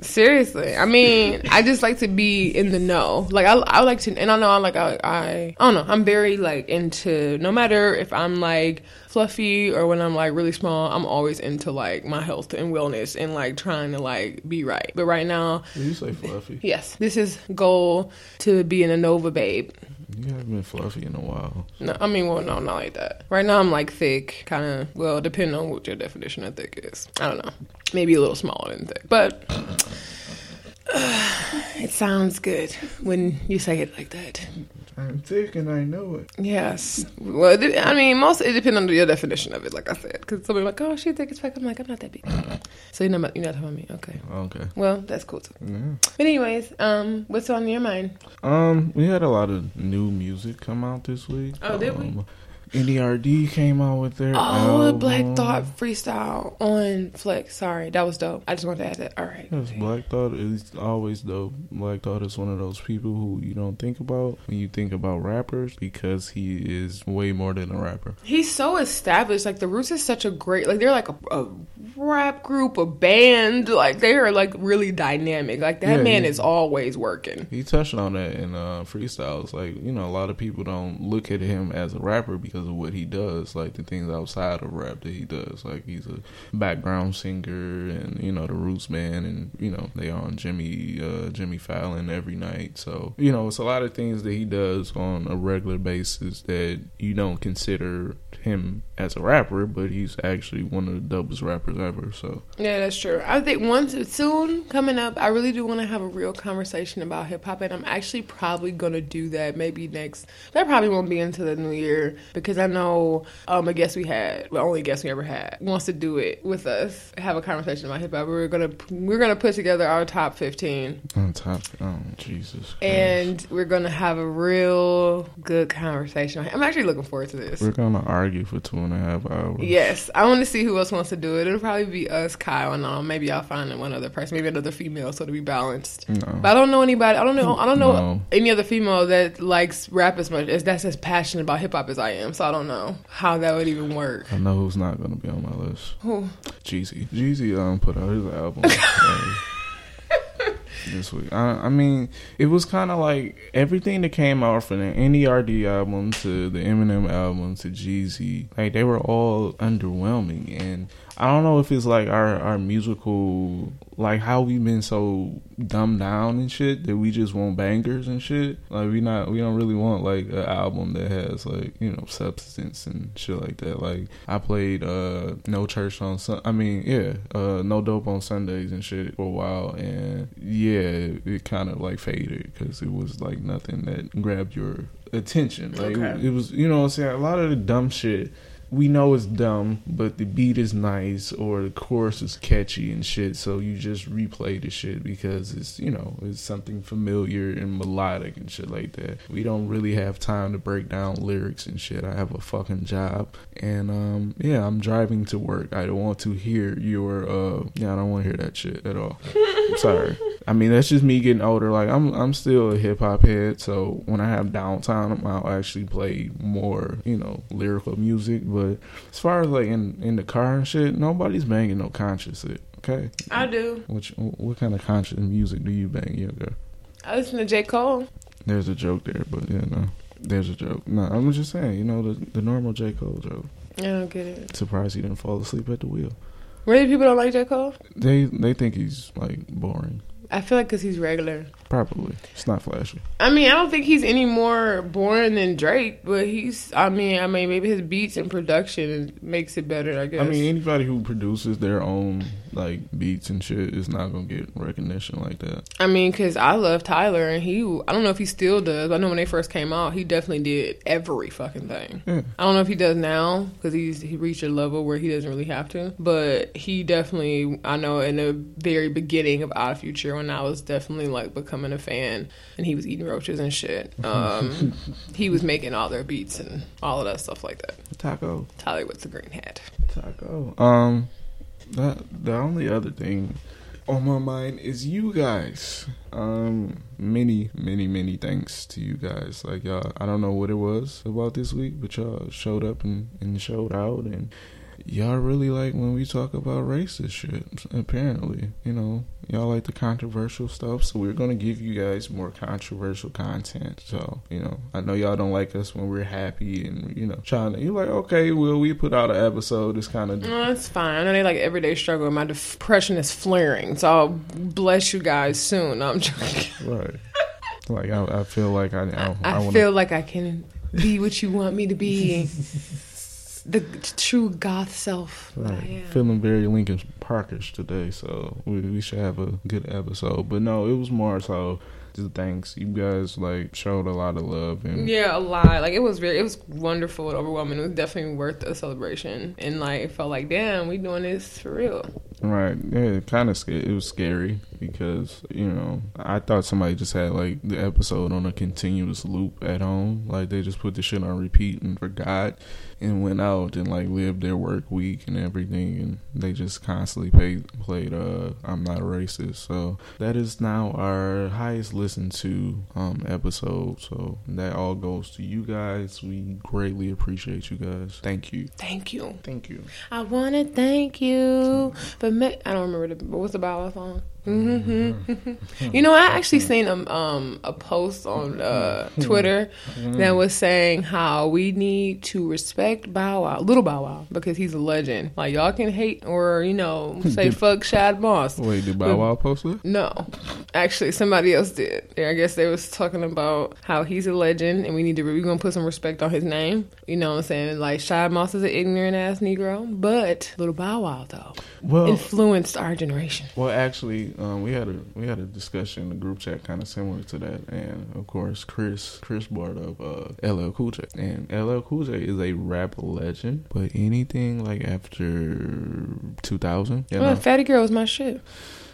Seriously, I mean, I just like to be in the know. Like, I I like to, and I know I like I I, I don't know. I'm very like into no matter if I'm like fluffy or when I'm like really small. I'm always into like my health and wellness and like trying to like be right. But right now, Did you say fluffy? yes, this is goal to be an Anova babe. You haven't been fluffy in a while. No, I mean, well, no, not like that. Right now, I'm like thick, kind of. Well, depending on what your definition of thick is. I don't know. Maybe a little smaller than thick, but it sounds good when you say it like that. I'm thick and I know it. Yes. Well, it- I mean, most it depends on your definition of it. Like I said, because somebody like, oh, she's thick as fuck. I'm like, I'm not that big. So you're not, you're not talking about me. Okay. Okay. Well, that's cool too. Yeah. But anyways, um, what's on your mind? Um, we had a lot of new music come out this week. Oh, did we? NERD came out with their Oh, the Black. Thought freestyle on Flex. Sorry, that was dope. I just wanted to add that. All right. Yes, Black Thought is always dope. Black Thought is one of those people who you don't think about when you think about rappers because he is way more than a rapper. He's so established. Like the Roots is such a great. Like they're like a, a rap group, a band. Like they are like really dynamic. Like that Yeah, man he- is always working. He touched on that in uh, freestyles. Like you know, a lot of people don't look at him as a rapper because of what he does, like the things outside of rap that he does. Like he's a background singer, and you know the Roots band, and you know they on Jimmy uh, Jimmy Fallon every night. So you know it's a lot of things that he does on a regular basis that you don't consider him as a rapper, but he's actually one of the dopest rappers ever. So Yeah, that's true. I think once soon coming up, I really do want to have a real conversation about hip hop, and I'm actually probably gonna do that maybe next. That probably won't be into the new year because I know um, a guest we had, the only guest we ever had, wants to do it with us, have a conversation about hip hop. We're gonna we're gonna put together our top 15 on top, oh Jesus, Christ. and we're gonna have a real good conversation. I'm actually looking forward to this. we're gonna argue for two and a half hours. Yes, I want to see who else wants to do it. It'll probably be us, Kyle, and um, maybe I'll find one other person, maybe another female, so to be balanced. No. But I don't know anybody. I don't know. I don't know No. any other female that likes rap as much as that's as passionate about hip hop as I am. So I don't know how that would even work. I know who's not gonna be on my list. Who? Jeezy. Jeezy um put out his album. This week. I, I mean, it was kind of like everything that came out from the NERD album to the Eminem album to Jeezy, like they were all underwhelming. And I don't know if it's like our our musical, like how we've been so dumbed down and shit that we just want bangers and shit. Like we not we don't really want like an album that has like you know substance and shit like that. Like I played uh No Church on Sun. I mean yeah, uh No Dope on Sundays and shit for a while, and yeah, it kind of like faded because it was like nothing that grabbed your attention. Like Okay. it was you know what I'm saying. A lot of the dumb shit we know it's dumb, but the beat is nice or the chorus is catchy and shit. So you just replay the shit because it's you know it's something familiar and melodic and shit like that. We don't really have time to break down lyrics and shit. I have a fucking job, and um yeah, I'm driving to work. I don't want to hear your uh yeah, I don't want to hear that shit at all. I'm sorry. I mean that's just me getting older. Like I'm I'm still a hip hop head, so when I have downtime, I'll actually play more you know lyrical music. But as far as like in in the car and shit, nobody's banging no conscious shit. Okay, I do. which what kind of conscious music do you bang, girl? I listen to J. Cole. There's a joke there, but yeah, no, there's a joke. No, I'm just saying, you know, the the normal J Cole joke. I don't get it. Surprised he didn't fall asleep at the wheel. Really, people don't like J. Cole? They they think he's like boring. I feel like because he's regular. Probably it's not flashy. I mean, I don't think he's any more boring than Drake, but he's. I mean, I mean, maybe his beats and production makes it better. I guess. I mean, anybody who produces their own like beats and shit is not gonna get recognition like that. I mean, because I love Tyler, and he. I don't know if he still does. I know when they first came out, he definitely did every fucking thing. Yeah. I don't know if he does now because he's he reached a level where he doesn't really have to. But he definitely. I know in the very beginning of Odd Future when I was definitely like becoming a fan, and he was eating roaches and shit. Um, he was making all their beats and all of that stuff like that. Taco. Tyler with the green hat. Taco. Um, the the only other thing on my mind is you guys. Um, many, many, many thanks to you guys. Like y'all, I don't know what it was about this week, but y'all showed up and, and showed out, and y'all really like when we talk about racist shit. Apparently, you know, y'all like the controversial stuff, so we're gonna give you guys more controversial content. So, you know, I know y'all don't like us when we're happy and you know trying to. You're like, okay, well, we put out an episode. It's kind of uh, No, that's fine. I know they like everyday struggle. My depression is flaring, so I'll bless you guys soon. No, I'm joking. right. Like I, I feel like I, I, I, I, wanna, feel like I can be what you want me to be. the true goth self. that I Right. am. Feeling very Linkin Parkish today, so we, we should have a good episode. But no, it was more so just thanks. You guys like showed a lot of love and Yeah, a lot. Like it was very, it was wonderful and overwhelming. It was definitely worth a celebration, and like it felt like, damn, we doing this for real. Right. Yeah, kind of scared. It was scary because you know I thought somebody just had like the episode on a continuous loop at home. Like they just put the shit on repeat and forgot and went out and like lived their work week and everything and they just constantly played played uh I'm not a racist. So that is now our highest listened to um episode. So that all goes to you guys. We greatly appreciate you guys. Thank you. Thank you. Thank you. I wanna thank you, but me- I don't remember the what's the Wow song. Mm-hmm. you know, I actually seen a um a post on uh, Twitter that was saying how we need to respect Bow Wow, little Bow Wow, because he's a legend. Like y'all can hate or you know say fuck Shad Moss. Wait, did Bow Wow post it? No, actually, somebody else did. I guess they was talking about how he's a legend, and we need to we're gonna put some respect on his name. You know what I'm saying? Like Shad Moss is an ignorant ass Negro, but Little Bow Wow though Well, influenced our generation. Well, actually, um, we had a we had a discussion in the group chat kind of similar to that, and of course, Chris Chris brought up uh, LL Cool J, and LL Cool J is a rap legend, but anything like after two thousand, you Well, know, Fatty Girl was my shit.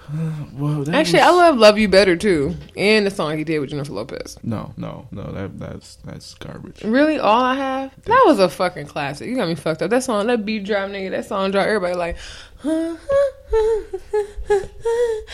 well, that Actually, was- I love "Love You Better" too, and the song he did with Jennifer Lopez. no, no, no, that that's that's garbage. Really, all I have that was a fucking classic. You got me fucked up. That song, that beat drop nigga, that song drop. Everybody like, huh, huh,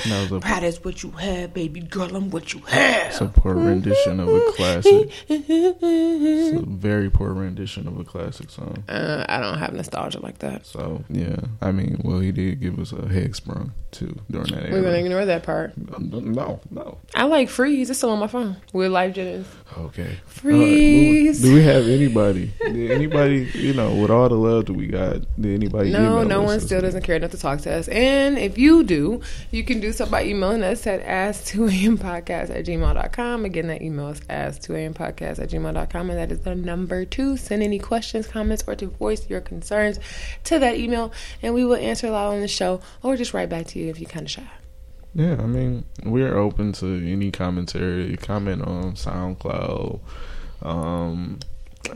That was a, Pride is what you have, baby girl. I'm what you have. it's a poor rendition of a classic. It's a very poor rendition of a classic song. Uh, I don't have nostalgia like that. So yeah, I mean, well, he did give us a head sprung too during that We're gonna ignore that part. No, no. I like Freeze. It's still on my phone with Lyfe Jennings. Okay. Freeze. Do we have anybody? Did anybody, you know, with all the love that we got, did anybody? No, no one still doesn't care enough to talk to us. And if you do, you can do so by emailing us at ask2ampodcast at gmail.com. Again, that email is ask2ampodcast at gmail.com. And that is the number two. Send any questions, comments, or to voice your concerns to that email. And we will answer live on the show or just write back to you if you're kind of shy. Yeah, I mean, we're open to any commentary. Comment on SoundCloud. Um,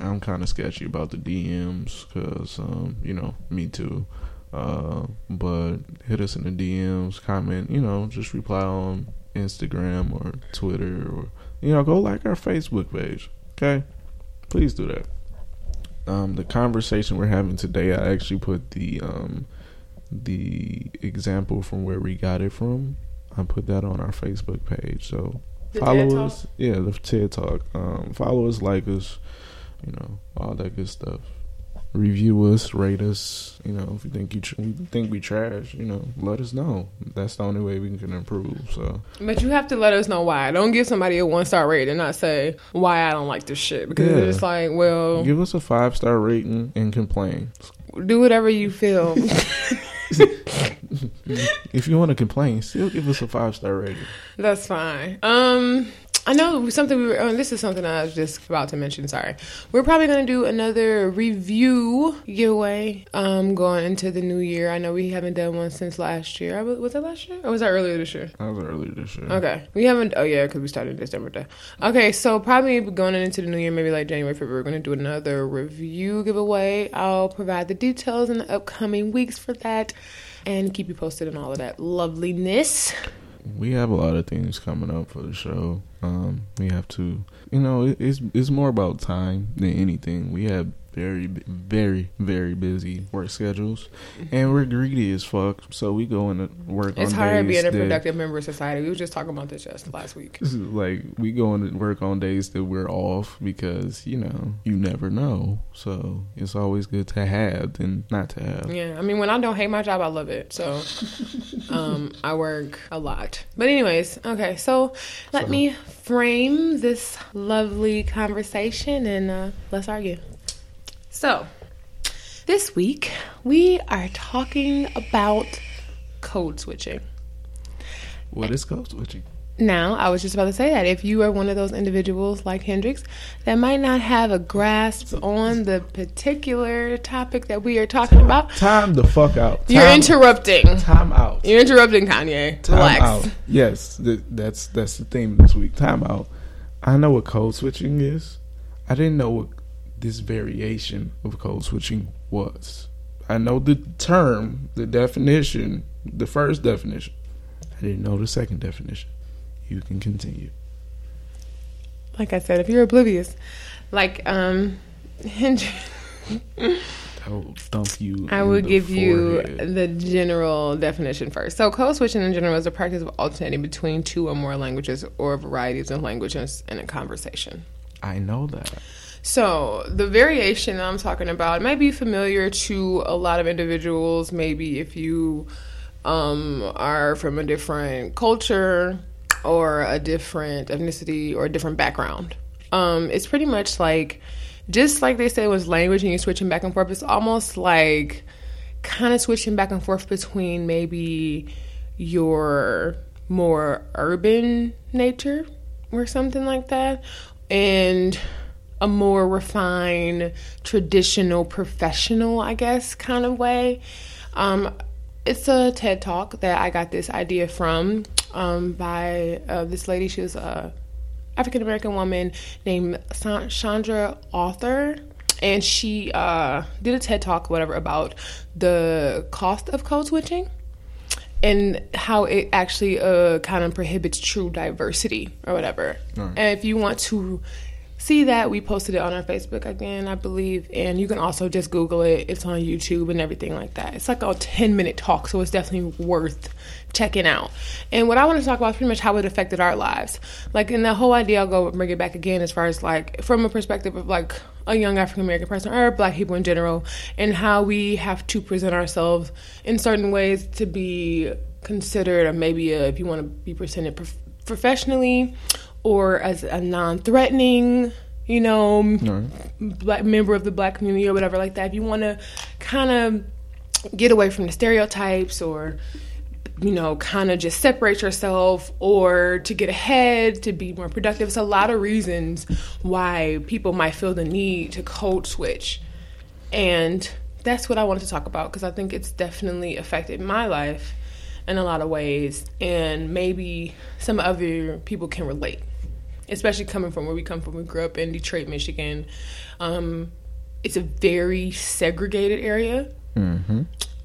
I'm kind of sketchy about the DMs because, um, you know, me too. Uh, but hit us in the DMs, comment, you know, just reply on Instagram or Twitter or, you know, go like our Facebook page. Okay? Please do that. Um, the conversation we're having today, I actually put the, um, the example from where we got it from. I put that on our Facebook page. So The follow us. Yeah, the TED Talk. Um, follow us, like us, you know, all that good stuff. Review us, rate us. You know, if you think you tr- you think we trash, you know, let us know. That's the only way we can improve. So But you have to let us know why. Don't give somebody a one star rating and not say why I don't like this shit. Because Yeah. it's like, well, give us a five star rating and complain. do whatever you feel. If you want to complain, still give us a five star rating. That's fine. Um, I know something we were. Oh, this is something I was just about to mention. Sorry, we're probably gonna do another review giveaway. Um, going into the new year. I know we haven't done one since last year. I was was that last year or was that earlier this year? That was earlier this year. Okay, we haven't. Oh yeah, because we started December. Day. Okay, so probably going into the new year, maybe like January, February, we're gonna do another review giveaway. I'll provide the details in the upcoming weeks for that, and keep you posted on all of that loveliness. We have a lot of things coming up for the show. Um, we have to, you know, it, it's it's more about time than anything. We have very, very, very busy work schedules, and we're greedy as fuck. So we go into work. It's on hard days being a that- productive member of society. We were just talking about this just last week. Like we go into work on days that we're off because you know you never know. So it's always good to have than not to have. Yeah, I mean, when I don't hate my job, I love it. So, um, I work a lot. But anyways, okay. So let So- me frame this lovely conversation and uh, let's argue. So this week we are talking about code switching. What is code switching? Now, I was just about to say that if you are one of those individuals like Hendrix that might not have a grasp on the particular topic that we are talking about, Time the fuck out. you're interrupting. Time out. You're interrupting Kanye. Time Relax. out. Yes, th- that's that's the theme this week. Time out. I know what code switching is. I didn't know what this variation of code switching was. I know the term, the definition, the first definition. I didn't know the second definition. You can continue. Like I said, if you're oblivious, like um, Hendrix, I will thump you. I will give you the general definition first. So, code switching in general is the practice of alternating between two or more languages or varieties of languages in a conversation. I know that. So the variation that I'm talking about might be familiar to a lot of individuals. Maybe if you um, are from a different culture or a different ethnicity or a different background. Um, it's pretty much like, just like they say with language and you're switching back and forth, it's almost like kind of switching back and forth between maybe your more urban nature or something like that and a more refined, traditional, professional, I guess, kind of way. Um, it's a TED talk that I got this idea from um, by uh, this lady. She was a African American woman named Chandra Arthur, and she uh, did a TED talk, whatever, about the cost of code switching and how it actually uh, kind of prohibits true diversity or whatever. Right. And if you want to see that, we posted it on our Facebook again, I believe. And you can also just Google it. It's on YouTube and everything like that. It's like a 10 minute talk, so it's definitely worth checking out. And what I want to talk about is pretty much how it affected our lives. Like, in the whole idea, I'll go bring it back again as far as like from a perspective of like a young African American person or black people in general, and how we have to present ourselves in certain ways to be considered, or maybe uh if you want to be presented prof- professionally or as a non-threatening, you know, black member of the black community or whatever like that. If you want to kind of get away from the stereotypes or you know, kind of just separate yourself or to get ahead, to be more productive. It's a lot of reasons why people might feel the need to code switch. And that's what I wanted to talk about because I think it's definitely affected my life in a lot of ways. And maybe some other people can relate, especially coming from where we come from. We grew up in Detroit, Michigan. Um, it's a very segregated area.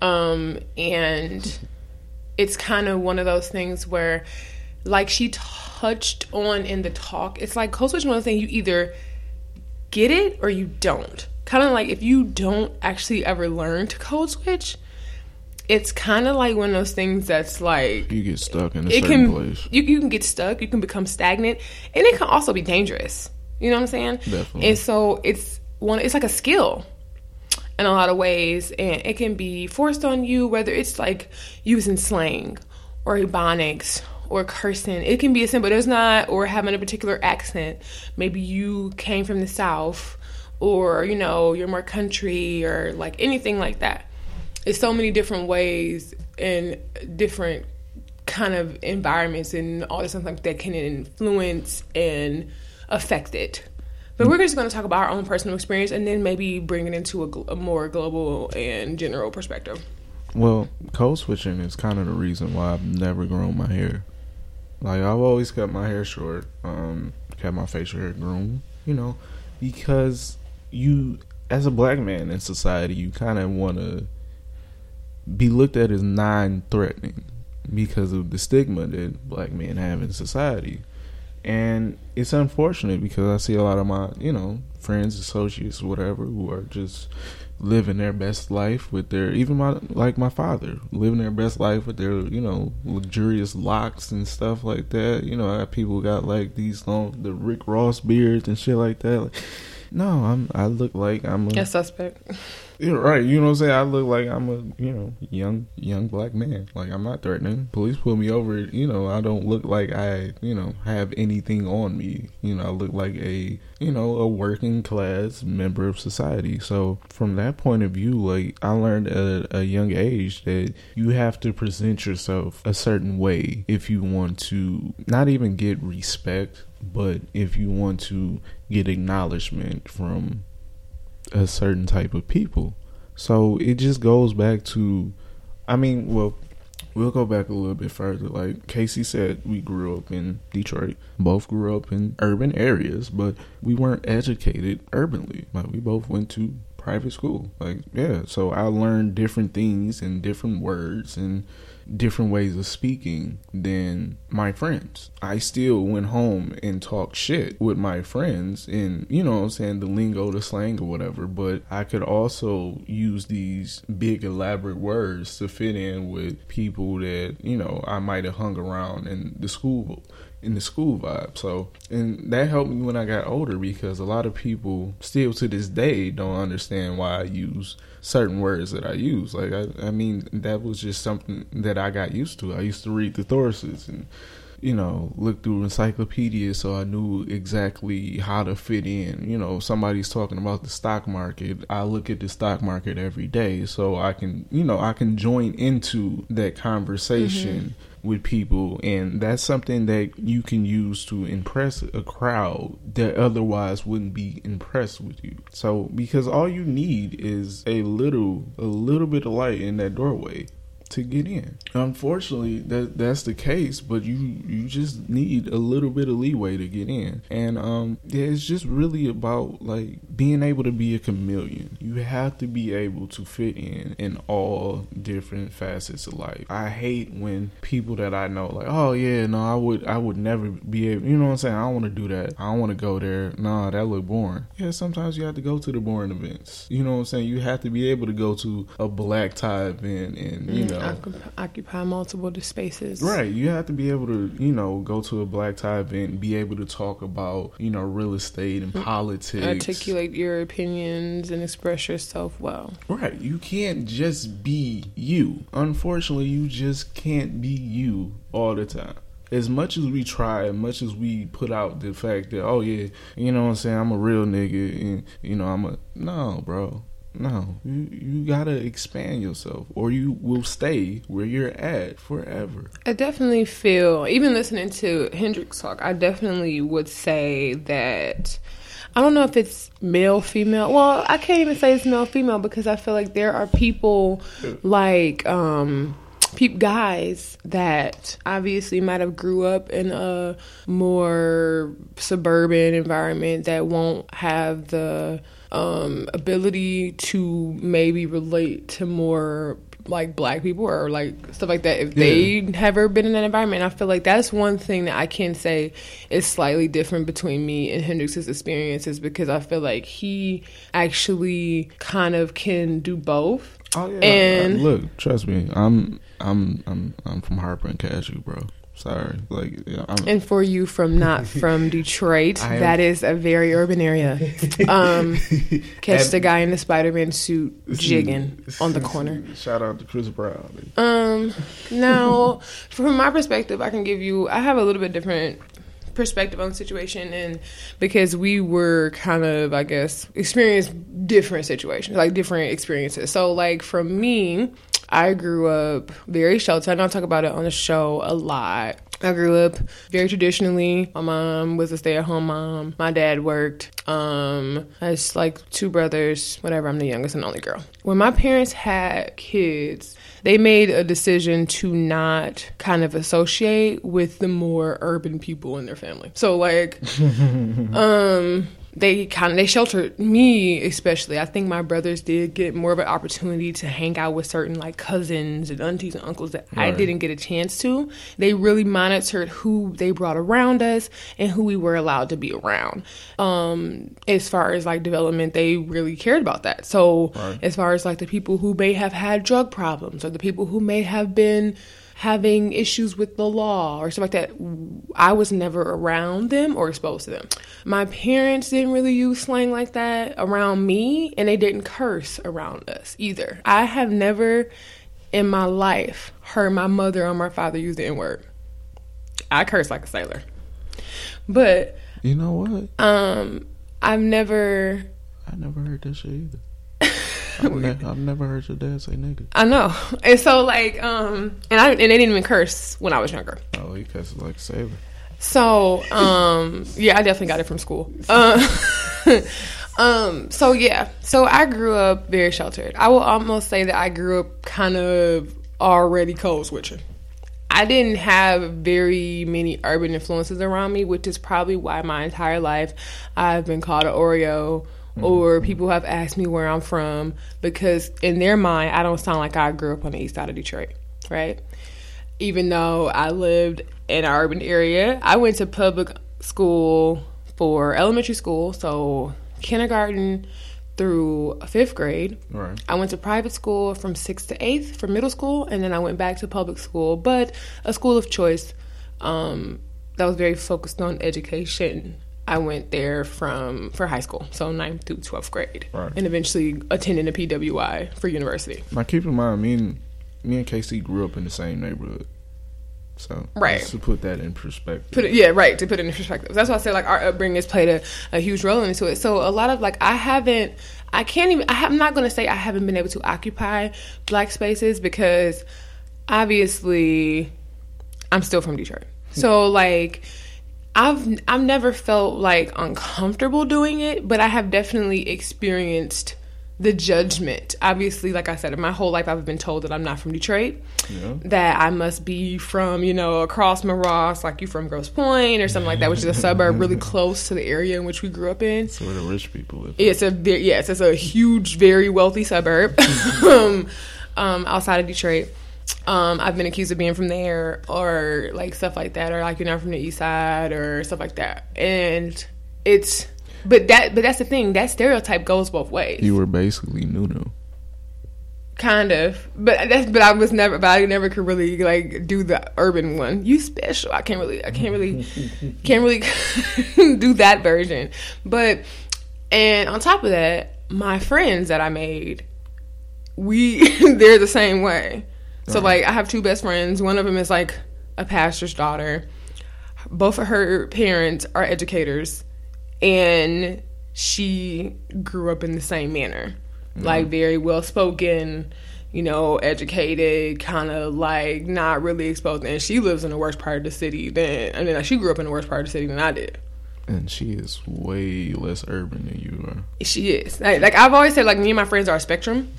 Um, and it's kind of one of those things where, like she touched on in the talk, it's like code switch. One of the things you either get it or you don't. Kind of like if you don't actually ever learn to code switch, it's kind of like one of those things that's like You get stuck in a it certain can place. you you can get stuck, you can become stagnant, and it can also be dangerous. You know what I'm saying? Definitely. And so it's one. It's like a skill in a lot of ways, and it can be forced on you, whether it's like using slang or ebonics or cursing. It can be as simple as not, or having a particular accent. Maybe you came from the south, or you know you're more country, or like anything like that. It's so many different ways and different kind of environments and all this stuff that can influence and affect it. But we're just going to talk about our own personal experience and then maybe bring it into a, gl- a more global and general perspective. Well, code switching is kind of the reason why I've never grown my hair. Like I've always kept my hair short, um, kept my facial hair groomed, you know, because you, as a black man in society, you kind of want to be looked at as non-threatening because of the stigma that black men have in society. And it's unfortunate because I see a lot of my, you know, friends, associates, whatever, who are just living their best life with their even my like my father living their best life with their you know luxurious locks and stuff like that you know I got people got like these long the rick ross beards and shit like that like, no i'm i look like i'm a A suspect. right. You know what I'm saying? I look like I'm a you know young young black man. Like I'm not threatening. Police pull me over. You know I don't look like I you know have anything on me. You know I look like a you know a working class member of society. So from that point of view, like I learned at a young age that you have to present yourself a certain way if you want to not even get respect, but if you want to get acknowledgement from a certain type of people. So it just goes back to, I mean, well, we'll go back a little bit further. Like Casey said, we grew up in Detroit. Both grew up in urban areas, but we weren't educated urbanly. Like we both went to private school. Like yeah, so I learned different things and different words and different ways of speaking than my friends. I still went home and talked shit with my friends and you know I'm saying the lingo, the slang or whatever, but I could also use these big elaborate words to fit in with people that, you know, I might have hung around in the school in the school vibe. So, and that helped me when I got older because a lot of people still to this day don't understand why I use certain words that I use. Like, I, I mean, that was just something that I got used to. I used to read the Thorses and, you know, look through encyclopedias so I knew exactly how to fit in. You know, somebody's talking about the stock market. I look at the stock market every day so I can, you know, I can join into that conversation mm-hmm. With people and that's something that you can use to impress a crowd that otherwise wouldn't be impressed with you. So because all you need is a little a little bit of light in that doorway to get in. Unfortunately, that that's the case, but you you just need a little bit of leeway to get in. And um yeah, it's just really about like being able to be a chameleon. You have to be able to fit in in all different facets of life. I hate when people that I know like, "Oh yeah, no, I would I would never be able, you know what I'm saying? I don't want to do that. I don't want to go there. Nah, that look boring." Yeah, sometimes you have to go to the boring events. You know what I'm saying? You have to be able to go to a black tie event and, you know, Occup- occupy multiple spaces. Right, you have to be able to, you know, go to a black tie event and be able to talk about, you know, real estate and mm-hmm. politics. Articulate your opinions and express yourself well. Right, you can't just be you. Unfortunately, you just can't be you all the time. As much as we try, as much as we put out the fact that, oh yeah, you know what I'm saying, I'm a real nigga, and you know I'm a no, bro. No, you you gotta expand yourself, or you will stay where you're at forever. I definitely feel, even listening to Hendrix talk, I definitely would say that. I don't know if it's male, female. Well, I can't even say it's male, female because I feel like there are people like um peep guys that obviously might have grew up in a more suburban environment that won't have the um ability to maybe relate to more like black people or like stuff like that. If they have ever been in that environment i feel like that's one thing that i can say is slightly different between me and hendrix's experiences because i feel like he actually kind of can do both. Oh yeah, And- look, trust me, I'm I'm I'm I'm from Harper and Cadieux, bro. Sorry, like And for you from not from Detroit, that is a very urban area. Um, catch the guy in the Spider Man suit jigging on the corner. Shout out to Chris Brown. Um, now, from my perspective, I can give you. I have a little bit different perspective on the situation, and because we were kind of, I guess, experienced different situations, like different experiences. So, like for me, I grew up very sheltered. I know I talk about it on the show a lot. I grew up very traditionally. My mom was a stay-at-home mom. My dad worked. Um, I was like two brothers. Whatever. I'm the youngest and only girl. When my parents had kids, they made a decision to not kind of associate with the more urban people in their family. So like, um, they kind of they sheltered me especially. I think my brothers did get more of an opportunity to hang out with certain like cousins and aunties and uncles that I didn't get a chance to. They really monitored who they brought around us and who we were allowed to be around. Um, as far as like development, they really cared about that. So Right. as far as like the people who may have had drug problems or the people who may have been having issues with the law or stuff like that i was never around them or exposed to them my parents didn't really use slang like that around me and they didn't curse around us either i have never in my life heard my mother or my father use the n-word i curse like a sailor but You know what? um i've never I never heard that shit either. I've, I've never heard your dad say nigga. I know. And so like um and I and they didn't even curse when I was younger. Oh, he cusses like a sailor. So um yeah, I definitely got it from school. Uh, um so yeah. So I grew up very sheltered. I will almost say that I grew up kind of already code switching. I didn't have very many urban influences around me, which is probably why my entire life I've been called an Oreo or people have asked me where I'm from because in their mind I don't sound like I grew up on the east side of Detroit, right? Even though I lived in an urban area, I went to public school for elementary school, so kindergarten through fifth grade. Right. I went to private school from sixth to eighth for middle school, and then I went back to public school, but a school of choice um, that was very focused on education. I went there from for high school, so ninth through twelfth grade, Right. and eventually attending a PWI for university. Now keep in mind, me and me and KC grew up in the same neighborhood. So Right. to put that in perspective. Put it, yeah, right. To put it in perspective, that's why I said like our upbringing has played a, a huge role into it. So a lot of like I haven't, I can't even. I am not going to say I haven't been able to occupy black spaces because obviously I'm still from Detroit. So like I've I've never felt like uncomfortable doing it, but I have definitely experienced the judgment. Obviously, like I said, in my whole life I've been told that I'm not from Detroit, Yeah. that I must be from, you know, across Ross, like you from Grosse Pointe or something like that, which is a suburb really close to the area in which we grew up in. It's where the rich people live. It's a very, yes, it's a huge, very wealthy suburb um, um, outside of Detroit. Um, I've been accused of being from there or like stuff like that, or like you're not from the east side or stuff like that. And it's, but that, but that's the thing. That stereotype goes both ways, You were basically Nunu. kind of. But that's, but I was never, but I never could really like do the urban one. You special. I can't really, I can't really, can't really do that version. But and on top of that, my friends that I made, we they're the same way. So like I have two best friends. One of them is like a pastor's daughter. Both of her parents are educators and she grew up in the same manner. Mm-hmm. Like very well spoken, you know, educated, kind of like not really exposed. And she lives in the worst part of the city than I mean, like she grew up in the worst part of the city than I did. And she is way less urban than you are. She is. Like, like I've always said, like me and my friends are a spectrum,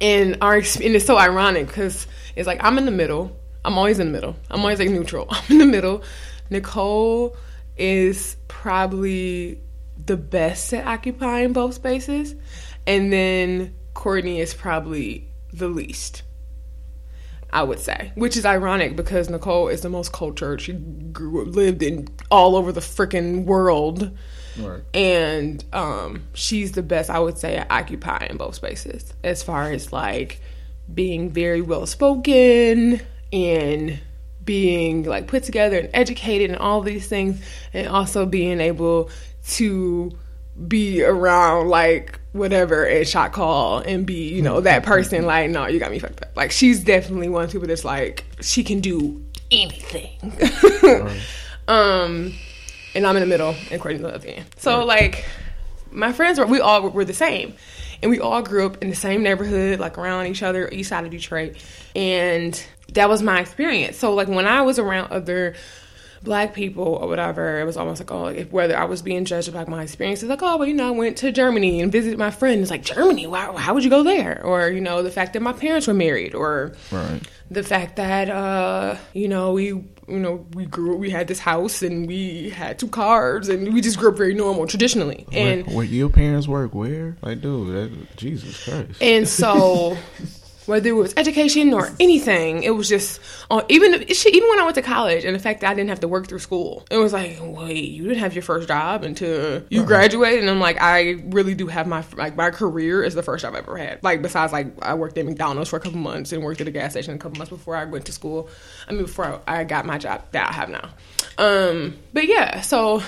and our and it's so ironic because it's like I'm in the middle. I'm always in the middle. I'm always like neutral. I'm in the middle. Nicole is probably the best at occupying both spaces, and then Courtney is probably the least. I would say, which is ironic because Nicole is the most cultured. She grew lived in all over the freaking world Right. and um, she's the best I would say at occupying in both spaces. As far as like being very well spoken and being like put together and educated and all these things and also being able to be around like whatever and shot call and be you know that person like no you got me fucked up. Like she's definitely one of people that's like she can do anything. Um and I'm in the middle, and Courtney's on the other end. So like, my friends were we all were the same, and we all grew up in the same neighborhood, like around each other, east side of Detroit, and that was my experience. So like when I was around other black people or whatever, it was almost like oh, if whether I was being judged about my experiences, like oh well, you know, I went to Germany and visited my friend. It's like Germany, why? How would you go there? Or you know, the fact that my parents were married, or Right. the fact that uh you know we you know we grew we had this house and we had two cars and we just grew up very normal traditionally and where, where your parents work? Where? Like, dude, that, Jesus Christ. and so whether it was education or anything it was just uh, even shit, even when I went to college and the fact that I didn't have to work through school it was like wait you didn't have your first job until you graduated? And I'm like I really do have my like my career is the first job I've ever had. Like besides like I worked at McDonald's for a couple months and worked at a gas station a couple months before I went to school. I mean before I, I got my job that I have now. Um but yeah so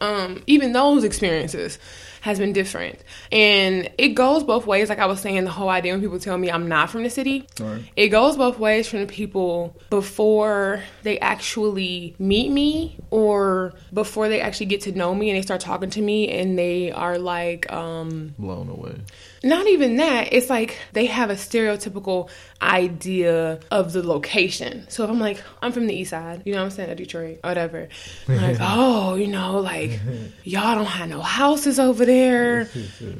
um even those experiences has been different. And it goes both ways. Like I was saying, the whole idea when people tell me I'm not from the city, Right. it goes both ways from the people before they actually meet me or before they actually get to know me and they start talking to me and they are like, um, Blown away. Not even that. It's like they have a stereotypical idea of the location. So if I'm like, I'm from the east side, you know what I'm saying, of Detroit, or whatever. I'm like, oh, you know, like y'all don't have no houses over there.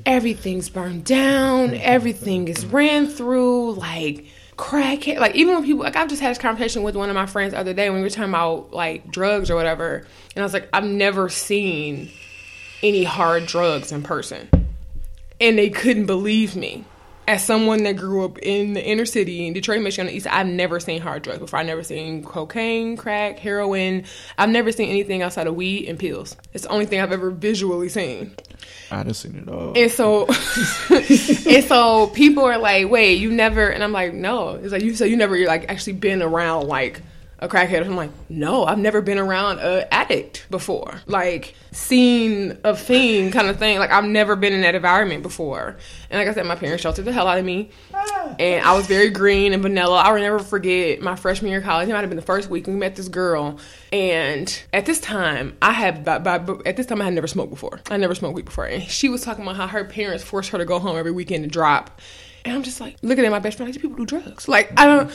Everything's burned down. Everything is ran through. Like crackhead. Like even when people like I've just had this conversation with one of my friends the other day when we were talking about like drugs or whatever, and I was like, I've never seen any hard drugs in person and they couldn't believe me. As someone that grew up in the inner city in Detroit, Michigan, east, I've never seen hard drugs before. I've never seen cocaine, crack, heroin. I've never seen anything outside of weed and pills. It's the only thing I've ever visually seen. I'd have seen it all. And so, and so people are like, "Wait, you never?" And I'm like, "No." It's like you so you never like actually been around like a crackhead. I'm like, "No, I've never been around a addict before. Like seen a fiend kind of thing. Like I've never been in that environment before." And like I said, my parents sheltered the hell out of me, and I was very green and vanilla. I will never forget my freshman year of college. It might have been the first week we met this girl, and at this time, I had by, by, at this time I had never smoked before. I never smoked weed before, and she was talking about how her parents forced her to go home every weekend to drop. And I'm just like looking at my best friend, like, these people do drugs. Like, I don't,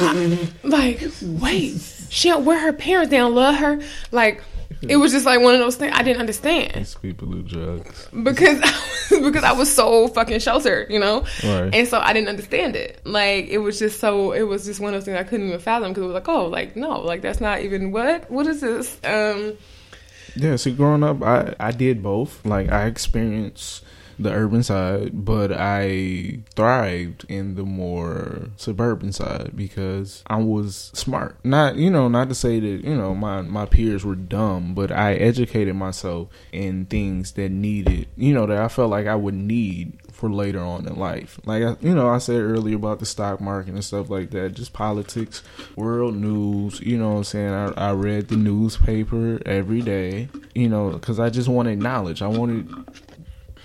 I- like, wait, she don't, where her parents, they don't love her. Like, it was just like one of those things I didn't understand These people do drugs. because because I was so fucking sheltered, you know, Right. and so I didn't understand it. Like it was just so it was just one of those things I couldn't even fathom because it was like, oh, like no, like that's not even what what is this? Um, Yeah, see, growing up, I I did both. Like, I experienced the urban side, but I thrived in the more suburban side because I was smart. Not, you know, not to say that you know my my peers were dumb, but I educated myself in things that needed, you know, that I felt like I would need for later on in life. Like, I, you know, I said earlier about the stock market and stuff like that, just politics, world news, you know what I'm saying? I, I read the newspaper every day, you know, because I just wanted knowledge. I wanted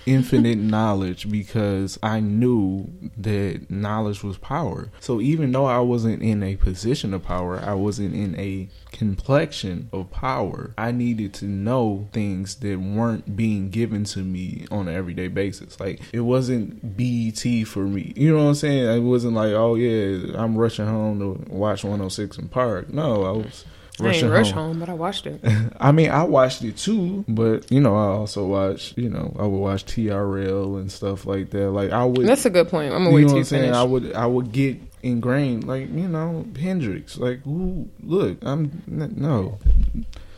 infinite knowledge because I knew that knowledge was power. So even though I wasn't in a position of power, I wasn't in a complexion of power. I needed to know things that weren't being given to me on an everyday basis. Like it wasn't BET for me. You know what I'm saying? It wasn't like, oh yeah, I'm rushing home to watch 106 & Park. No, I was I rushing ain't rush home. home, but I watched it. I mean, I watched it too, but you know, I also watch. you know, I would watch TRL and stuff like that. Like I would, That's a good point. I'm gonna you wait know till what you I'm saying? finish. I would, I would get ingrained, like you know, Hendrix. Like, who? Look, I'm n- no.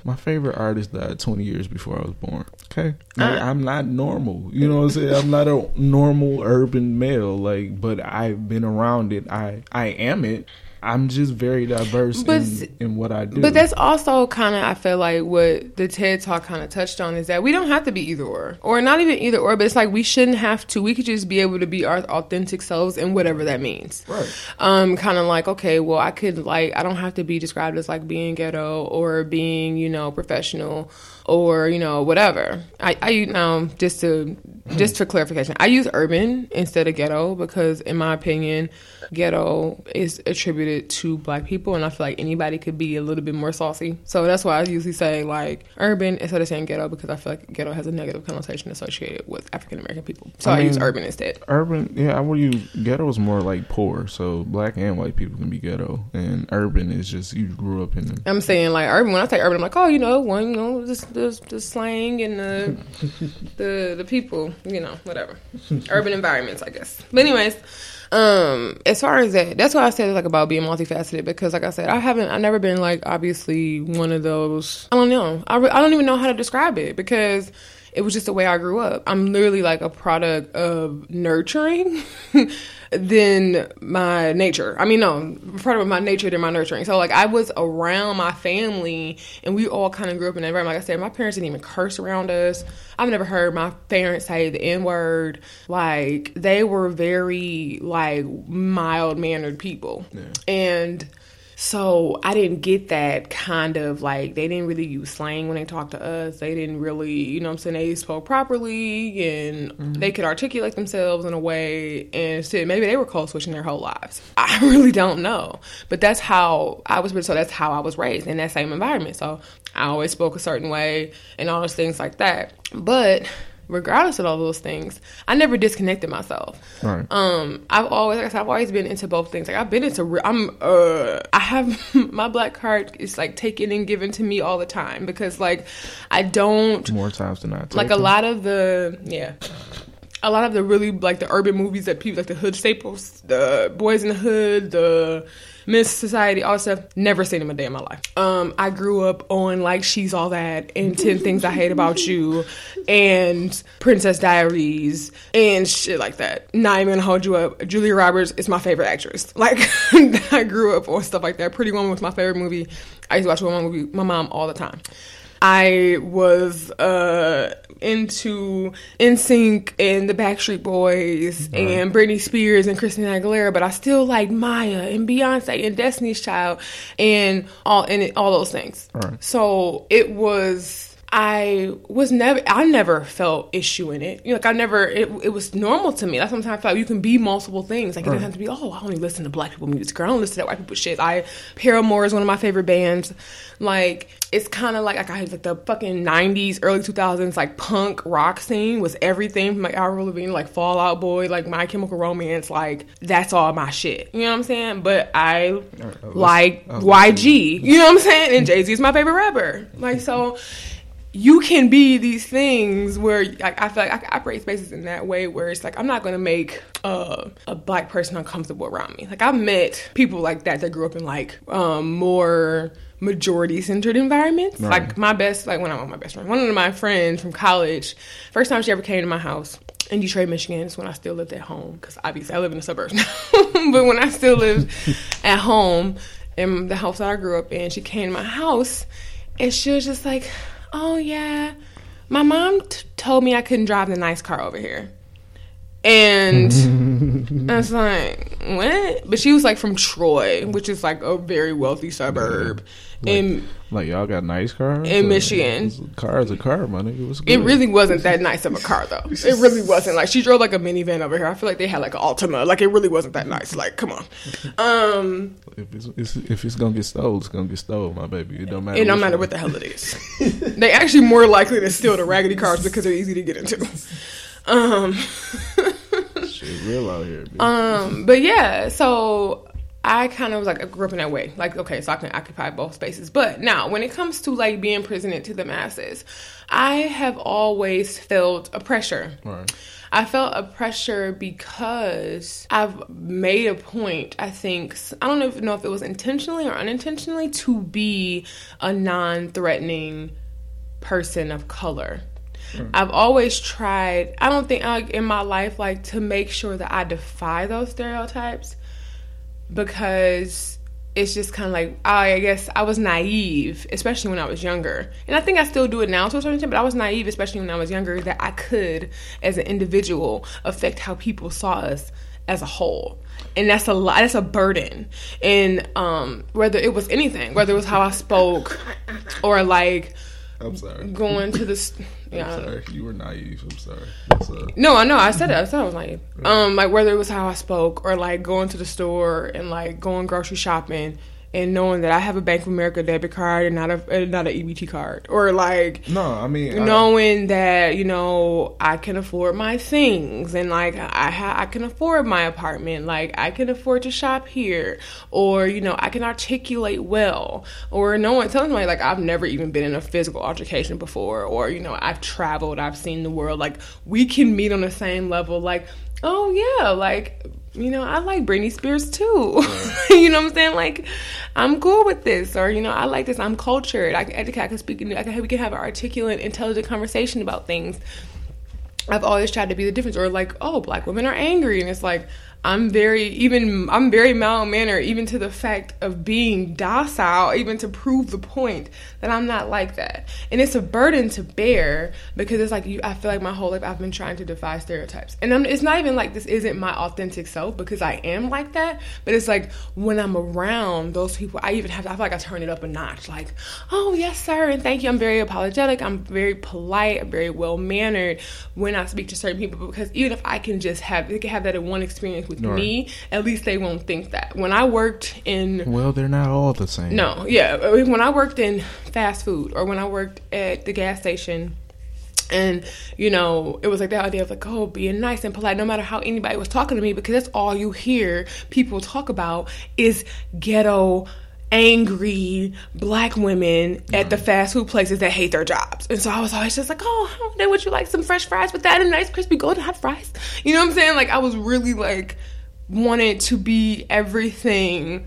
My favorite artist died 20 years before I was born. Okay, like, Uh. I'm not normal. You know what I'm saying? I'm not a normal urban male. Like, but I've been around it. I, I am it. I'm just very diverse But in, in what I do. But that's also kind of, I feel like, what the TED Talk kind of touched on is that we don't have to be either or. Or not even either or, but it's like we shouldn't have to. We could just be able to be our authentic selves and whatever that means. Right. Um, kind of like, okay, well, I could, like, I don't have to be described as, like, being ghetto or being, you know, professional or, you know, whatever. I, I, you know, just to, just for clarification, I use urban instead of ghetto because, in my opinion, ghetto is attributed to black people and i feel like anybody could be a little bit more saucy. So that's why i usually say like urban instead of saying ghetto because i feel like ghetto has a negative connotation associated with african american people. So I I, use urban instead. Urban, yeah, I would use ghetto is more like poor, so black and white people can be ghetto, and urban is just you grew up in. i'm saying like urban when i say urban i'm like oh you know one you know just the, the slang and the the the people you know whatever. Urban environments i guess. But anyways um as far as that that's why i said like about being multifaceted because like i said i haven't i've never been like obviously one of those i don't know. I, re- I don't even know how to describe it because it was just the way i grew up. I'm literally like a product of nurturing than my nature. I mean, no, part of my nature than my nurturing. So, like, I was around my family, and we all kind of grew up in that environment. Like I said, my parents didn't even curse around us. I've never heard my parents say the N word. Like, they were very, like, mild mannered people. And so I didn't get that kind of like they didn't really use slang when they talked to us. They didn't really, you know what I'm saying, they spoke properly and mm-hmm. they could articulate themselves in a way and shit, maybe they were code switching their whole lives. I really don't know. But that's how I was so that's how I was raised in that same environment. So I always spoke a certain way and all those things like that. But regardless of all those things, I never disconnected myself. Right. Um, I've always, like I said, I've always been into both things. Like I've been into, re- I'm, uh, I have my black card is like taken and given to me all the time because like I don't More times than not. like a lot of the yeah. A lot of the really like the urban movies that people like the hood staples, the Boyz n the Hood, the Miss Society, all stuff. Never seen them a day in my life. Um, I grew up on like She's All That and Ten Things I Hate About You, and Princess Diaries and shit like that. Not even hold you up. Julia Roberts is my favorite actress. Like I grew up on stuff like that. Pretty Woman was my favorite movie. I used to watch my movie, my mom all the time. I was uh, into NSYNC and the Backstreet Boys and Britney Spears and Christina Aguilera, but I still like Mya and Beyonce and Destiny's Child and all and it, all those things. Right. So it was. I was never, I never felt issue in it. You know, like I never, it, it was normal to me. That's sometimes I felt you can be multiple things. Like it doesn't have to be, oh, I only listen to black people music or I don't listen to white people shit. I Paramore is one of my favorite bands. Like it's kind of like like I had like the fucking '90s, early 2000s, like punk rock scene was everything from like Avril Lavigne, like Fall Out Boy, like My Chemical Romance. Like that's all my shit. You know what I'm saying? But I let's- oh, like oh, YG. You know what I'm saying? And Jay Z is my favorite rapper. Like so you can be these things where like, I feel like I can operate spaces in that way where it's like I'm not gonna make uh, a black person uncomfortable around me. Like I've met people like that that grew up in like um, more majority centered environments. Right. Like my best, like when I'm with my best friend, one of my friends from college, first time she ever came to my house in Detroit, Michigan, is when I still lived at home because obviously I live in the suburbs now. but when I still lived at home in the house that I grew up in, she came to my house and she was just like, "Oh yeah, my mom t- told me I couldn't drive the nice car over here." And I was like, "What?" But she was like from Troy, which is like a very wealthy suburb. In like y'all got nice cars In Michigan. Car's a car, my nigga. What's it good? really wasn't that nice of a car though. It really wasn't. Like she drove like a minivan over here. I feel like they had like an Altima. Like it really wasn't that nice. Like come on. Um, If it's, it's if it's gonna get stole, it's gonna get stole, my baby. It don't matter. it don't matter one. what the hell it is. they actually more likely to steal the raggedy cars because they're easy to get into. Um, Shit, real out here. bitch. um, but yeah, so I kind of was like I grew up in that way. Like, okay, so I can occupy both spaces. But now, when it comes to like being presented to the masses, I have always felt a pressure. Right. I felt a pressure because I've made a point, I think, I don't know if, know if it was intentionally or unintentionally, to be a non threatening person of color. Hmm. I've always tried, I don't think like, in my life, like to make sure that I defy those stereotypes because it's just kind of like I guess I was naive, especially when I was younger, and I think I still do it now to a certain extent. But I was naive, especially when I was younger, that I could, as an individual, affect how people saw us as a whole, and that's a lot. That's a burden, and um, whether it was anything, whether it was how I spoke, or like I'm sorry. going to this, yeah, I I'm sorry. You were naive. I'm sorry. No, I know. I said it. I said I was naive. Um, like whether it was how I spoke or like going to the store and like going grocery shopping and knowing that I have a Bank of America debit card and not a not an EBT card, or like no, I mean, I- knowing that you know I can afford my things and like I ha- I can afford my apartment, like I can afford to shop here, or you know I can articulate well, or no one telling me like I've never even been in a physical altercation before, or you know I've traveled, I've seen the world, like we can meet on the same level, like oh yeah, like you know, I like Britney Spears too. you know what I'm saying? Like, I'm cool with this, or you know, I like this. I'm cultured. I can educate. I can speak. I can. We can have an articulate, intelligent conversation about things. I've always tried to be the difference, or like, oh, black women are angry, and it's like I'm very even. I'm very mild mannered, even to the fact of being docile, even to prove the point that I'm not like that. And it's a burden to bear because it's like you. I feel like my whole life I've been trying to defy stereotypes, and I'm, it's not even like this isn't my authentic self because I am like that. But it's like when I'm around those people, I even have. To, I feel like I turn it up a notch. Like, oh yes, sir, and thank you. I'm very apologetic. I'm very polite. I'm very well mannered when I speak to certain people because even if I can just have they can have that in one experience with Right. me, at least they won't think that. When I worked in well, they're not all the same. no, yeah. When I worked in fast food or when I worked at the gas station, and you know, it was like that idea of like, oh, being nice and polite, no matter how anybody was talking to me, because that's all you hear people talk about is ghetto. Angry black women at the mm. fast food places that hate their jobs, and so I was always just like, "Oh, then would you like some fresh fries with that and nice crispy golden hot fries?" You know what I'm saying? Like I was really like wanted to be everything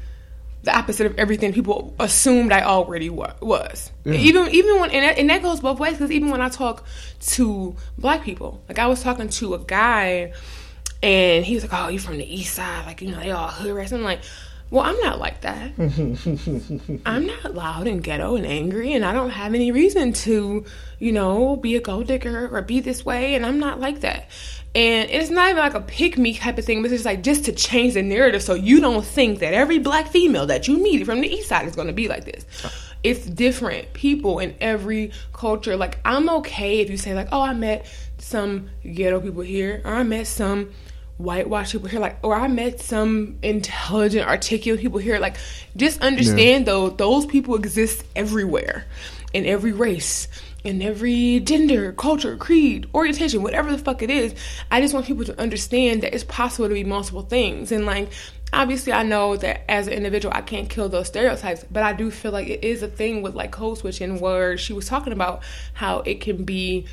the opposite of everything people assumed I already wa- was. Even even when and that, and that goes both ways because even when I talk to black people, like I was talking to a guy, and he was like, "Oh, you from the east side? Like you know they all hood rats." I'm like. Well, I'm not like that. I'm not loud and ghetto and angry, and I don't have any reason to, you know, be a gold digger or be this way, and I'm not like that. And it's not even like a pick me type of thing, but it's just like just to change the narrative so you don't think that every black female that you meet from the east side is going to be like this. it's different people in every culture. Like I'm okay if you say like, oh, I met some ghetto people here, or I met some whitewash people here, like, or I met some intelligent, articulate people here. Like, just understand though, those people exist everywhere, in every race, in every gender, culture, creed, orientation, whatever the fuck it is. I just want people to understand that it's possible to be multiple things, and like. Obviously, I know that as an individual, I can't kill those stereotypes, but I do feel like it is a thing with like code switching, where she was talking about how it can be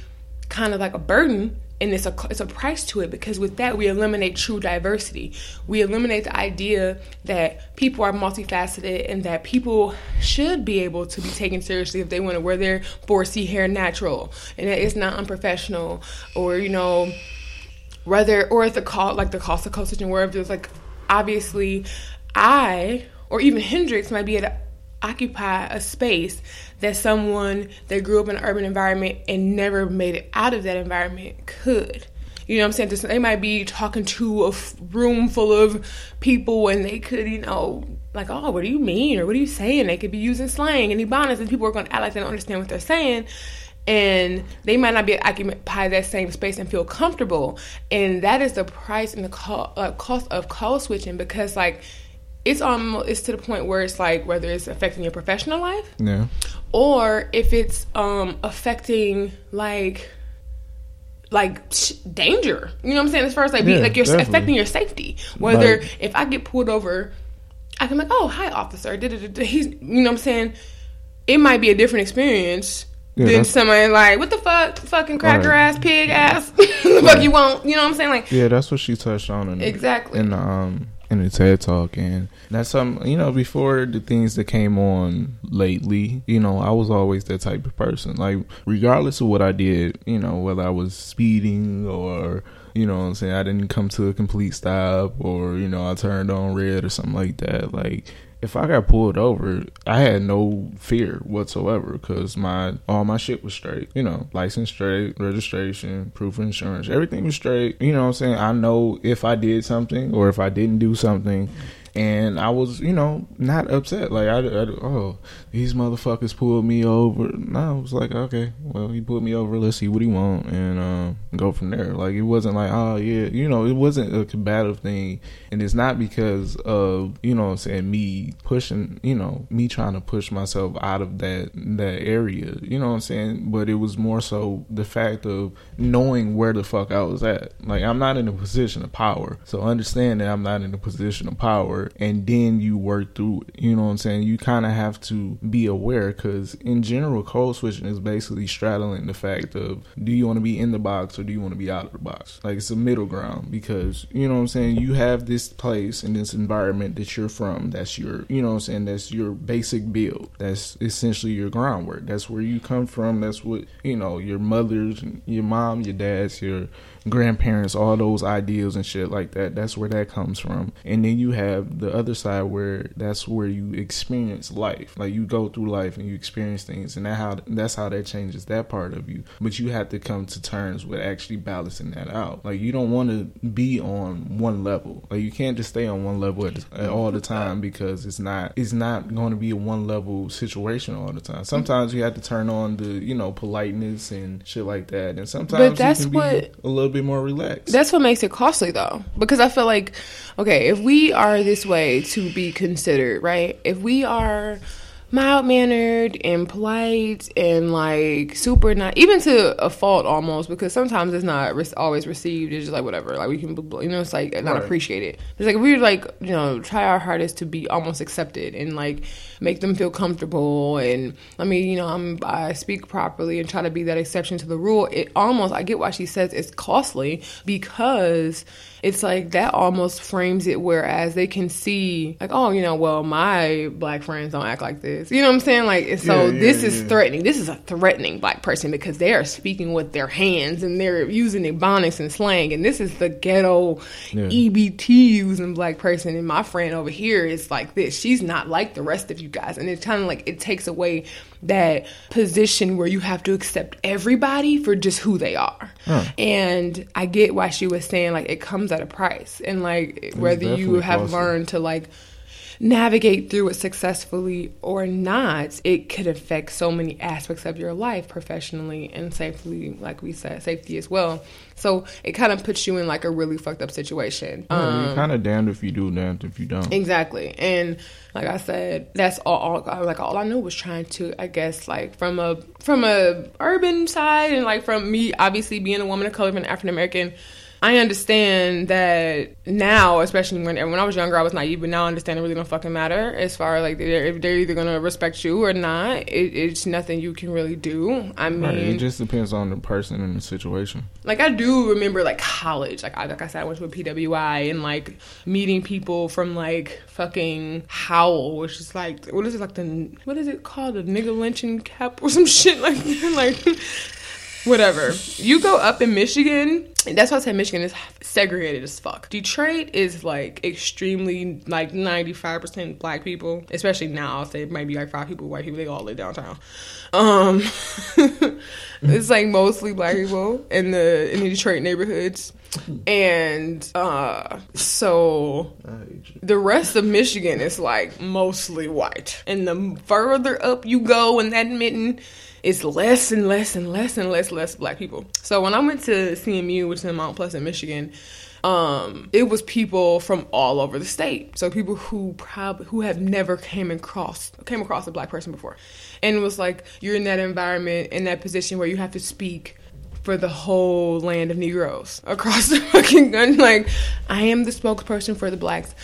kind of like a burden and it's a it's a price to it because with that we eliminate true diversity. We eliminate the idea that people are multifaceted and that people should be able to be taken seriously if they want to wear their 4C hair natural and that it's not unprofessional or you know whether or at the cost like the cost of and where there's like obviously I or even Hendrix might be to occupy a space that someone that grew up in an urban environment and never made it out of that environment could. You know what I'm saying? They might be talking to a room full of people and they could, you know, like, oh, what do you mean? Or what are you saying? They could be using slang and ebonics and people are going to act like they don't understand what they're saying and they might not be occupy that same space and feel comfortable. And that is the price and the co- uh, cost of code switching because, like, it's almost it's to the point where it's like whether it's affecting your professional life Yeah. or if it's um affecting like like sh- danger. You know what i'm saying? As far as like Yeah, like you're definitely. affecting your safety. Whether Like- if i get pulled over i can be like oh hi officer. He's you know what i'm saying? It might be a different experience Yeah, than somebody like what the fuck? Fucking cracker Right. ass pig ass. The fuck you want. You know what i'm saying? Like Yeah, that's what she touched on in the, Exactly. in the, um in the TED talk, and that's something you know. Before the things that came on lately, you know, I was always that type of person. Like, regardless of what I did, you know, whether I was speeding or you know, what I'm saying I didn't come to a complete stop, or you know, I turned on red or something like that. Like, if I got pulled over, I had no fear whatsoever because my all my shit was straight. You know, license straight, registration, proof of insurance, everything was straight. You know what I'm saying? I know if I did something or if I didn't do something. And I was, you know, not upset. Like, I, I oh, these motherfuckers pulled me over. No, I was like, okay, well, he pulled me over. Let's see what he want, and um, go from there. Like, it wasn't like, oh yeah, you know, it wasn't a combative thing, and it's not because of, you know, I'm saying me pushing, you know, me trying to push myself out of that that area. You know what I'm saying? But it was more so the fact of knowing where the fuck I was at. Like, I'm not in a position of power, so understand that I'm not in a position of power, and then you work through it. You know what I'm saying? You kind of have to be aware because in general, code switching is basically straddling the fact of do you want to be in the box or do you want to be out of the box? Like it's a middle ground because you know what I'm saying. You have this place and this environment that you're from. That's your, you know what I'm saying. That's your basic build. That's essentially your groundwork. That's where you come from. That's what you know. Your mother's, your mom, your dad's, your grandparents, all those ideals and shit like that. That's where that comes from. And then you have the other side where that's where you experience life. Like you go through life and you experience things, and that how that's how that changes that part of you. But you have to come to terms with actually balancing that out. Like you don't want to be on one level. Like you can't just stay on one level at, at all the time because it's not it's not going to be a one level situation all the time. Sometimes you have to turn on the you know politeness and shit like that, and sometimes but that's you can what- a little bit more relaxed. That's what makes it costly, though, because I feel like, okay, if we are this way to be considered, right? If we are mild mannered and polite and like super not even to a fault almost because sometimes it's not re- always received. It's just like whatever. Like we can you know it's like not Right. appreciated it's like we like you know try our hardest to be almost accepted and like make them feel comfortable. And I mean you know I'm I speak properly and try to be that exception to the rule. It almost I get why she says it's costly because it's like that almost frames it whereas they can see like oh you know well my black friends don't act like this. You know what i'm saying? Like so Yeah, yeah, this is yeah. threatening. This is a threatening black person because they are speaking with their hands and they're using ebonics and slang. And this is the ghetto ebt using black person. And my friend over here is like this. She's not like the rest of you guys. And it's kind of like it takes away that position where you have to accept everybody for just who they are and i get why she was saying like it comes at a price and like whether you have costly. learned to like navigate through it successfully or not, it could affect so many aspects of your life professionally and safely, like we said, safety as well. So it kind of puts you in like a really fucked up situation. Yeah, Um, you're kind of damned if you do, damned if you don't. Exactly. And like I said, that's all, all like all I knew was trying to I guess like from a from a urban side and like from me obviously being a woman of color and African American I understand that now, especially when when I was younger, I was naive, but now I understand it really don't fucking matter as far as like they're, if they're either gonna respect you or not. It, it's nothing you can really do. I mean, Right, it just depends on the person and the situation. like I do remember like college. Like I like I said, I went to a PWI and like meeting people from like fucking Howell, which is like what is it like the what is it called the nigga lynching cap or some shit like that. like whatever. You go up in Michigan. That's why I said Michigan is segregated as fuck. Detroit is like extremely like ninety five percent black people, especially now. I'll say maybe like five people, white people. They all live downtown. Um, it's like mostly black people in the in the Detroit neighborhoods, and uh, so the rest of Michigan is like mostly white. And the further up you go in that mitten, it's less and less and less and less less black people. So when I went to CMU, which is in Mount Pleasant, Michigan, um, it was people from all over the state. So people who probably who have never came across came across a black person before, and it was like you're in that environment in that position where you have to speak for the whole land of Negroes across the fucking gun. Like, I am the spokesperson for the blacks.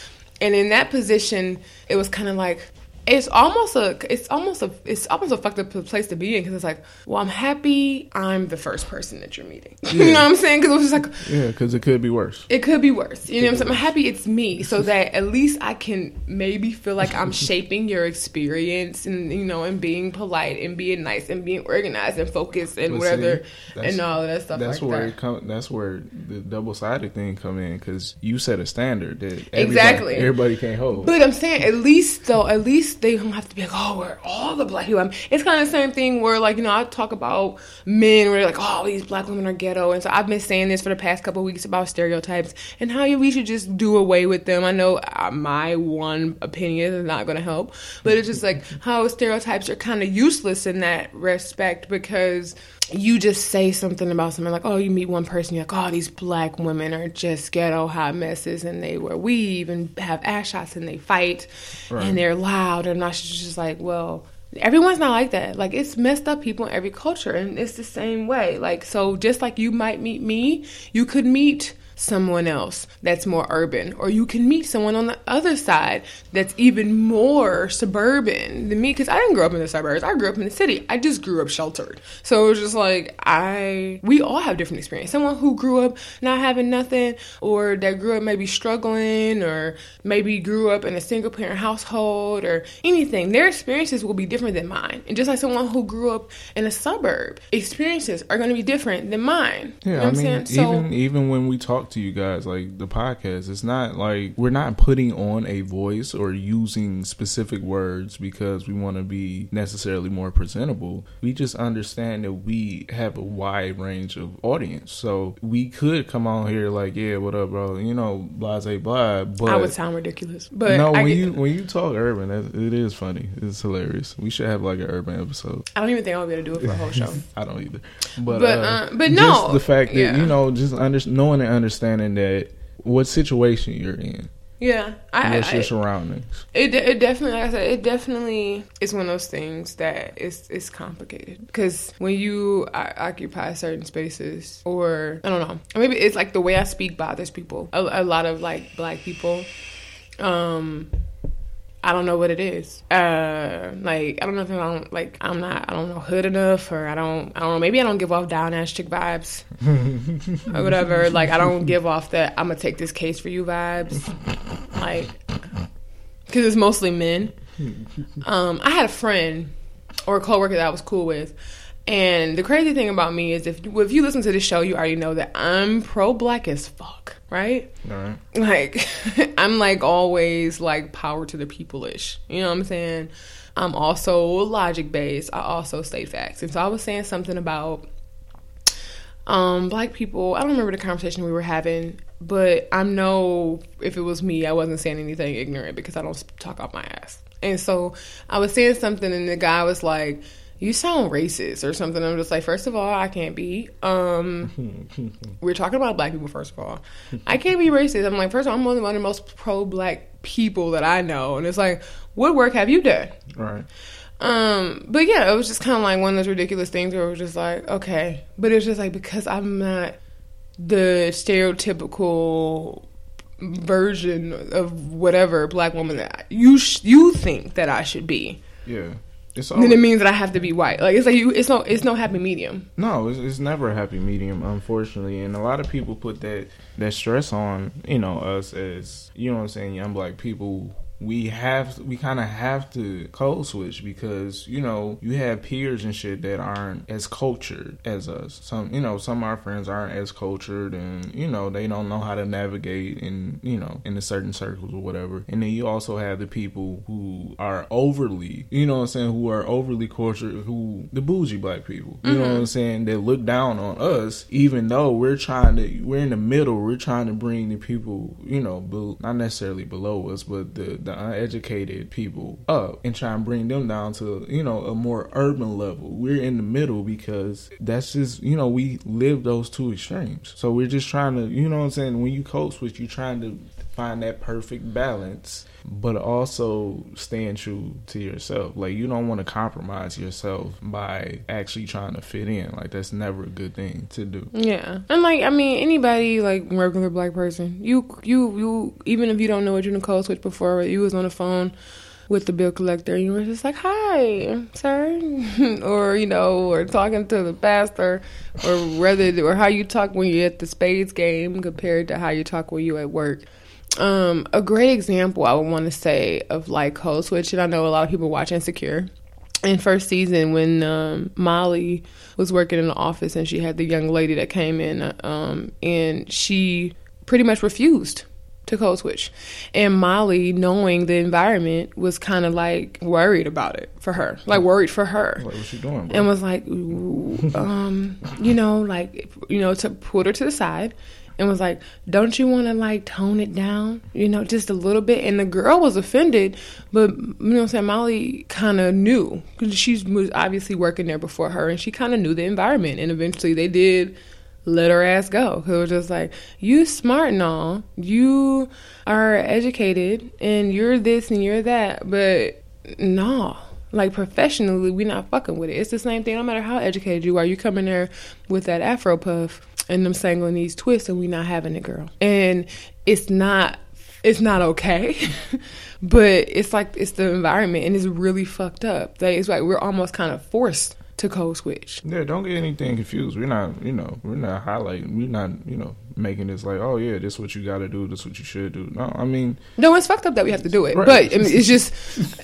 And in that position, it was kind of like, it's almost a, it's almost a, it's almost a fucked up place to be in because it's like, well, I'm happy I'm the first person that you're meeting. you know what I'm saying? Because it was just like, Yeah, because it could be worse. it could be worse. You know what I'm saying? I'm happy it's me so that at least I can maybe feel like I'm shaping your experience and, you know, and being polite and being nice and being organized and focused and But whatever see, and all of that stuff That's like where that. it come. That's where the double sided thing come in because you set a standard that everybody, Exactly. everybody can't hold. But I'm saying at least though, at least they don't have to be like, oh, we're all the black people. It's kind of the same thing where like you know I talk about men where like, oh, these black women are ghetto, and so I've been saying this for the past couple weeks about stereotypes and how we should just do away with them. I know uh, my one opinion is not going to help, but it's just like how stereotypes are kind of useless in that respect because you just say something about something like, oh, you meet one person, you're like, oh, these black women are just ghetto hot messes, and they wear weave and have ass shots and they fight Right. and they're loud, and not just like, well, everyone's not like that. Like it's messed up people in every culture, and it's the same way. Like so, just like you might meet me, you could meet someone else that's more urban or you can meet someone on the other side that's even more suburban than me because i didn't grow up in the suburbs. I grew up in the city. I just grew up sheltered. So it was just like i we all have different experience. Someone who grew up not having nothing or that grew up maybe struggling or maybe grew up in a single parent household or anything their experiences will be different than mine. And just like someone who grew up in a suburb experiences are going to be different than mine. You know Yeah, what I mean, saying? So even even when we talk to you guys, like the podcast, it's not like we're not putting on a voice or using specific words because we want to be necessarily more presentable. We just understand that we have a wide range of audience, so we could come on here like, yeah, what up, bro? You know, blase blah. But I would sound ridiculous, but no, I, when you when you talk urban, it is funny. It's hilarious. We should have like an urban episode. I don't even think I'll be able to do it for a whole show. I don't either. But But, uh, uh, but just no, the fact that yeah. you know, just under, knowing and understanding that what situation you're in, yeah, I, what's I, your surroundings. it, it definitely, like I said, it definitely is one of those things that is is complicated because when you uh, occupy certain spaces, or I don't know, maybe it's like the way I speak bothers people. A, a lot of like black people, um. I don't know what it is. Uh, like I don't know if I don't like I'm not I don't know hood enough or I don't I don't know maybe I don't give off down ass chick vibes or whatever. Like I don't give off that I'm gonna take this case for you vibes. Like because it's mostly men. Um, I had a friend or a coworker that I was cool with. And the crazy thing about me is if if you listen to the show, you already know that I'm pro black as fuck, right? All right. like I'm like always like power to the people ish. You know what I'm saying? I'm also logic based. I also state facts. And so I was saying something about um black people. I don't remember the conversation we were having, but I know if it was me, I wasn't saying anything ignorant because I don't talk off my ass. And so I was saying something, and the guy was like, "You sound racist" or something. I'm just like, first of all, I can't be. Um, we're talking about black people. First of all, I can't be racist. I'm like, first of all, I'm one of the most pro-black people that I know, and it's like, what work have you done? Right. Um, but yeah, it was just kind of like one of those ridiculous things where it was just like, okay, but it's just like because I'm not the stereotypical version of whatever black woman that you sh- you think that I should be, Yeah. It's then it means that I have to be white. Like it's like you, it's no, it's no happy medium. no, it's, it's never a happy medium, unfortunately, and a lot of people put that that stress on you know us as you know what I'm saying, young black people. We have we kind of have to code switch because you know you have peers and shit that aren't as cultured as us. Some you know some of our friends aren't as cultured and you know they don't know how to navigate in you know in the certain circles or whatever. And then you also have the people who are overly you know what I'm saying who are overly cultured who the bougie black people you know what mm-hmm. I'm saying that look down on us even though we're trying to we're in the middle we're trying to bring the people you know be, not necessarily below us but the the uneducated people up and try and bring them down to you know a more urban level. We're in the middle because that's just you know we live those two extremes. So we're just trying to you know what I'm saying? When you code switch you're trying to find that perfect balance but also staying true to yourself. Like you don't want to compromise yourself by actually trying to fit in. Like that's never a good thing to do. Yeah, and like I mean, anybody like regular black person, you you you even if you don't know what you code switch before, you was on the phone with the bill collector, and you were just like, "Hi, sir," or you know, or talking to the pastor, or whether or how you talk when you're at the spades game compared to how you talk when you're at work. Um, a great example I would want to say of like code switch, and I know a lot of people watch Insecure. In first season when um, Molly was working in the office and she had the young lady that came in uh, um, and she pretty much refused to code switch. And Molly knowing the environment was kind of like worried about it for her like worried for her. What you doing bro? and was like, um, you know, like, you know, to put her to the side and was like, don't you want to like tone it down, you know, just a little bit? And the girl was offended, but you know, what I'm saying Molly kind of knew because she was obviously working there before her, and she kind of knew the environment. And eventually, they did let her ass go. 'Cause it was just like, you smart and all, you are educated, and you're this and you're that, but no. Like professionally, we're not fucking with it. It's the same thing. No matter how educated you are, you come in there with that afro puff and them Senegalese twists, and we not having it, girl. And it's not, it's not okay. but it's like it's the environment, and it's really fucked up. Like, it's like we're almost kind of forced to code switch. Yeah, don't get anything confused. We're not, you know, we're not highlighting. We're not, you know, making this like, oh yeah, this is what you got to do. This is what you should do. No, I mean, No, it's fucked up that we have to do it. Right. But I mean, it's just,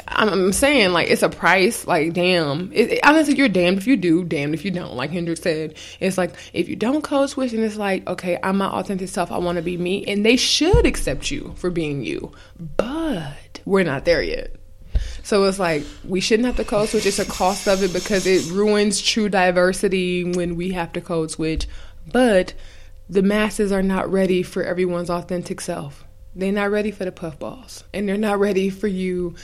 I'm, I'm saying, like, it's a price. Like, damn. It, it- honestly, you're damned if you do, damned if you don't. Like Hendrix said, it's like, if you don't code switch, and it's like, okay, I'm my authentic self. I want to be me. And they should accept you for being you. But we're not there yet. So it's like we shouldn't have to code switch. It's a cost of it because it ruins true diversity when we have to code switch. But the masses are not ready for everyone's authentic self. They're not ready for the puffballs, and they're not ready for you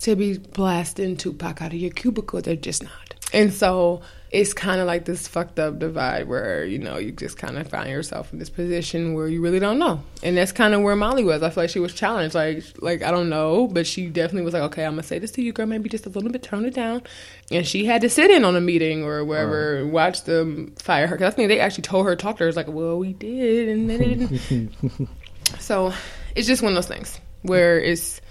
to be blasting Tupac out of your cubicle. They're just not. And so it's kind of like this fucked up divide where you know you just kind of find yourself in this position where you really don't know, and that's kind of where Molly was. I feel like she was challenged, like like I don't know, but she definitely was like, okay, I'm gonna say this to you, girl, maybe just a little bit, tone it down, and she had to sit in on a meeting or wherever, and watch them fire her. Because I think they actually told her, talked to her, it's like, well, we did, and they didn't. so it's just one of those things where it's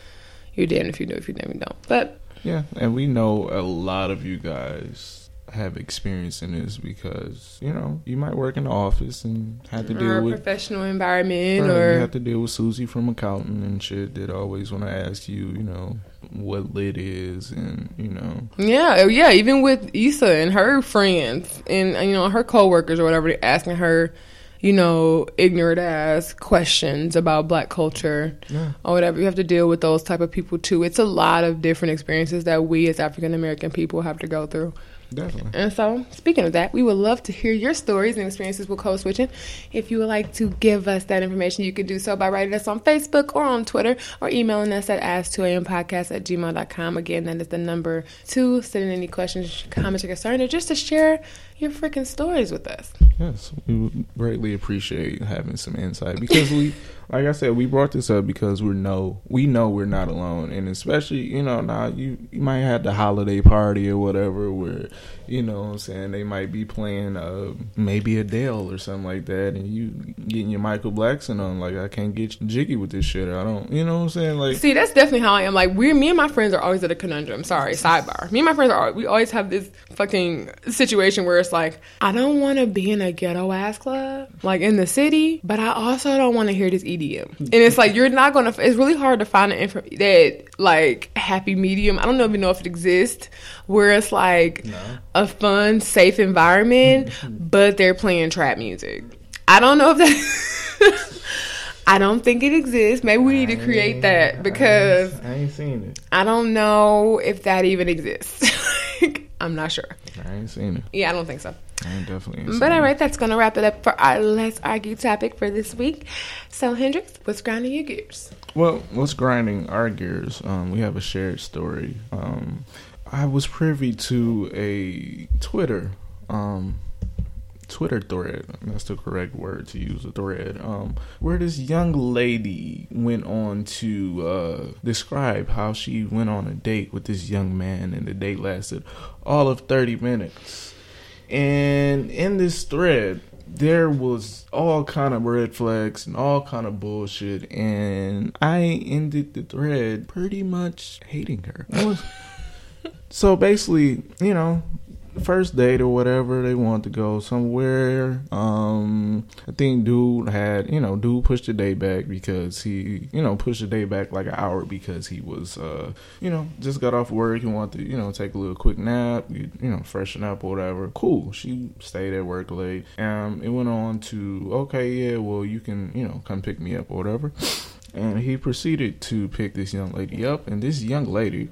you're damned if you do, if you damn you don't. But yeah, and we know a lot of you guys have experience in this because you know you might work in the office and have to deal a with professional environment, Right, or you have to deal with Susie from accounting and shit that always want to ask you, you know, what lit is and you know Yeah, oh, yeah. Even with Issa and her friends and uh, you know her coworkers or whatever, they're asking her, you know, ignorant ass questions about Black culture Yeah. or whatever. You have to deal with those type of people too. It's a lot of different experiences that we as African American people have to go through. Definitely. And so, speaking of that, we would love to hear your stories and experiences with code switching. If you would like to give us that information, you could do so by writing us on Facebook or on Twitter or emailing us at ask2ampodcast at gmail.com. Again, that is the number two. Send in any questions, comments, or concerns, or just to share your freaking stories with us. Yes, we would greatly appreciate having some insight because we, like I said, we brought this up because we know we know we're not alone, and especially you know now you you might have the holiday party or whatever where you know what I'm saying they might be playing uh maybe Adele or something like that, and you getting your Michael Blackson on like I can't get jiggy with this shit. I don't, you know what I'm saying? Like See, that's definitely how I am. Like, we, me and my friends are always at a conundrum. Sorry, sidebar. Me and my friends are, we always have this fucking situation where it's like, I don't want to be in a ghetto ass club, like in the city, but I also don't want to hear this EDM. And it's like, you're not going to, it's really hard to find an info, that, like, happy medium. I don't even know if it exists, where it's like a fun, safe environment, but they're playing trap music. I don't know if that. I don't think it exists. Maybe we need to create that because I ain't seen it. I don't know if that even exists. I'm not sure. I ain't seen it. Yeah, I don't think so. I ain't definitely. Ain't But all right, that's gonna wrap it up for our Let's Argue topic for this week. So Hendrix, what's grinding your gears? Well, what's grinding our gears? Um, we have a shared story. Um, I was privy to a Twitter, um, Twitter thread. That's the correct word to use. A thread. Um, where this young lady went on to uh, describe how she went on a date with this young man, and the date lasted all of thirty minutes. And in this thread, there was all kind of red flags and all kind of bullshit, and I ended the thread pretty much hating her. So basically, you know, first date or whatever, they want to go somewhere. Um, I think dude had, you know, dude pushed the day back because he, you know, pushed the day back like an hour because he was, uh, you know, just got off work and wanted to, you know, take a little quick nap, you, you know, freshen up or whatever. Cool. She stayed at work late. Um, it went on to, okay, yeah, well, you can, you know, come pick me up or whatever. And he proceeded to pick this young lady up, and this young lady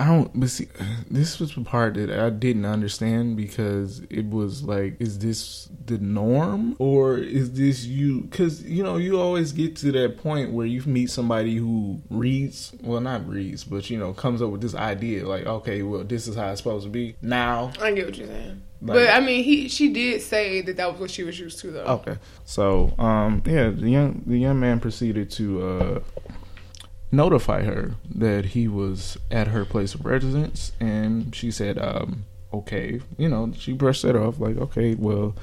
I don't. But see, this was the part that I didn't understand because it was like, is this the norm or is this you? Because you know, you always get to that point where you meet somebody who reads, well, not reads, but you know, comes up with this idea like, okay, well, this is how it's supposed to be now. I get what you're saying, Like- but I mean, he she did say that that was what she was used to, though. Okay, so um, yeah, the young the young man proceeded to uh notify her that he was at her place of residence, and she said, um, okay, you know, she brushed that off like, okay, well,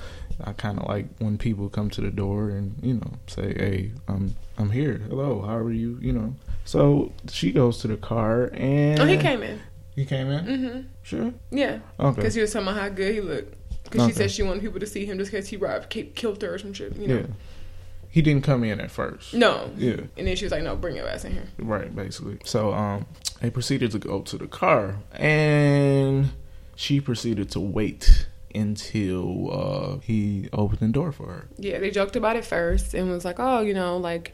I kind of like when people come to the door and you know say, hey, I'm I'm here, hello, how are you, you know. So she goes to the car and Oh, he came in. He came in. Mm-hmm. Sure. Yeah, Okay. because he was talking about how good he looked. Because she said she wanted people to see him just because he robbed, ki- killed her or some shit. You know. Yeah. He didn't come in at first. No. Yeah. And then she was like, "No, bring your ass in here." Right, basically. So um they proceeded to go to the car and she proceeded to wait until uh he opened the door for her. Yeah, they joked about it first and was like, "Oh, you know, like."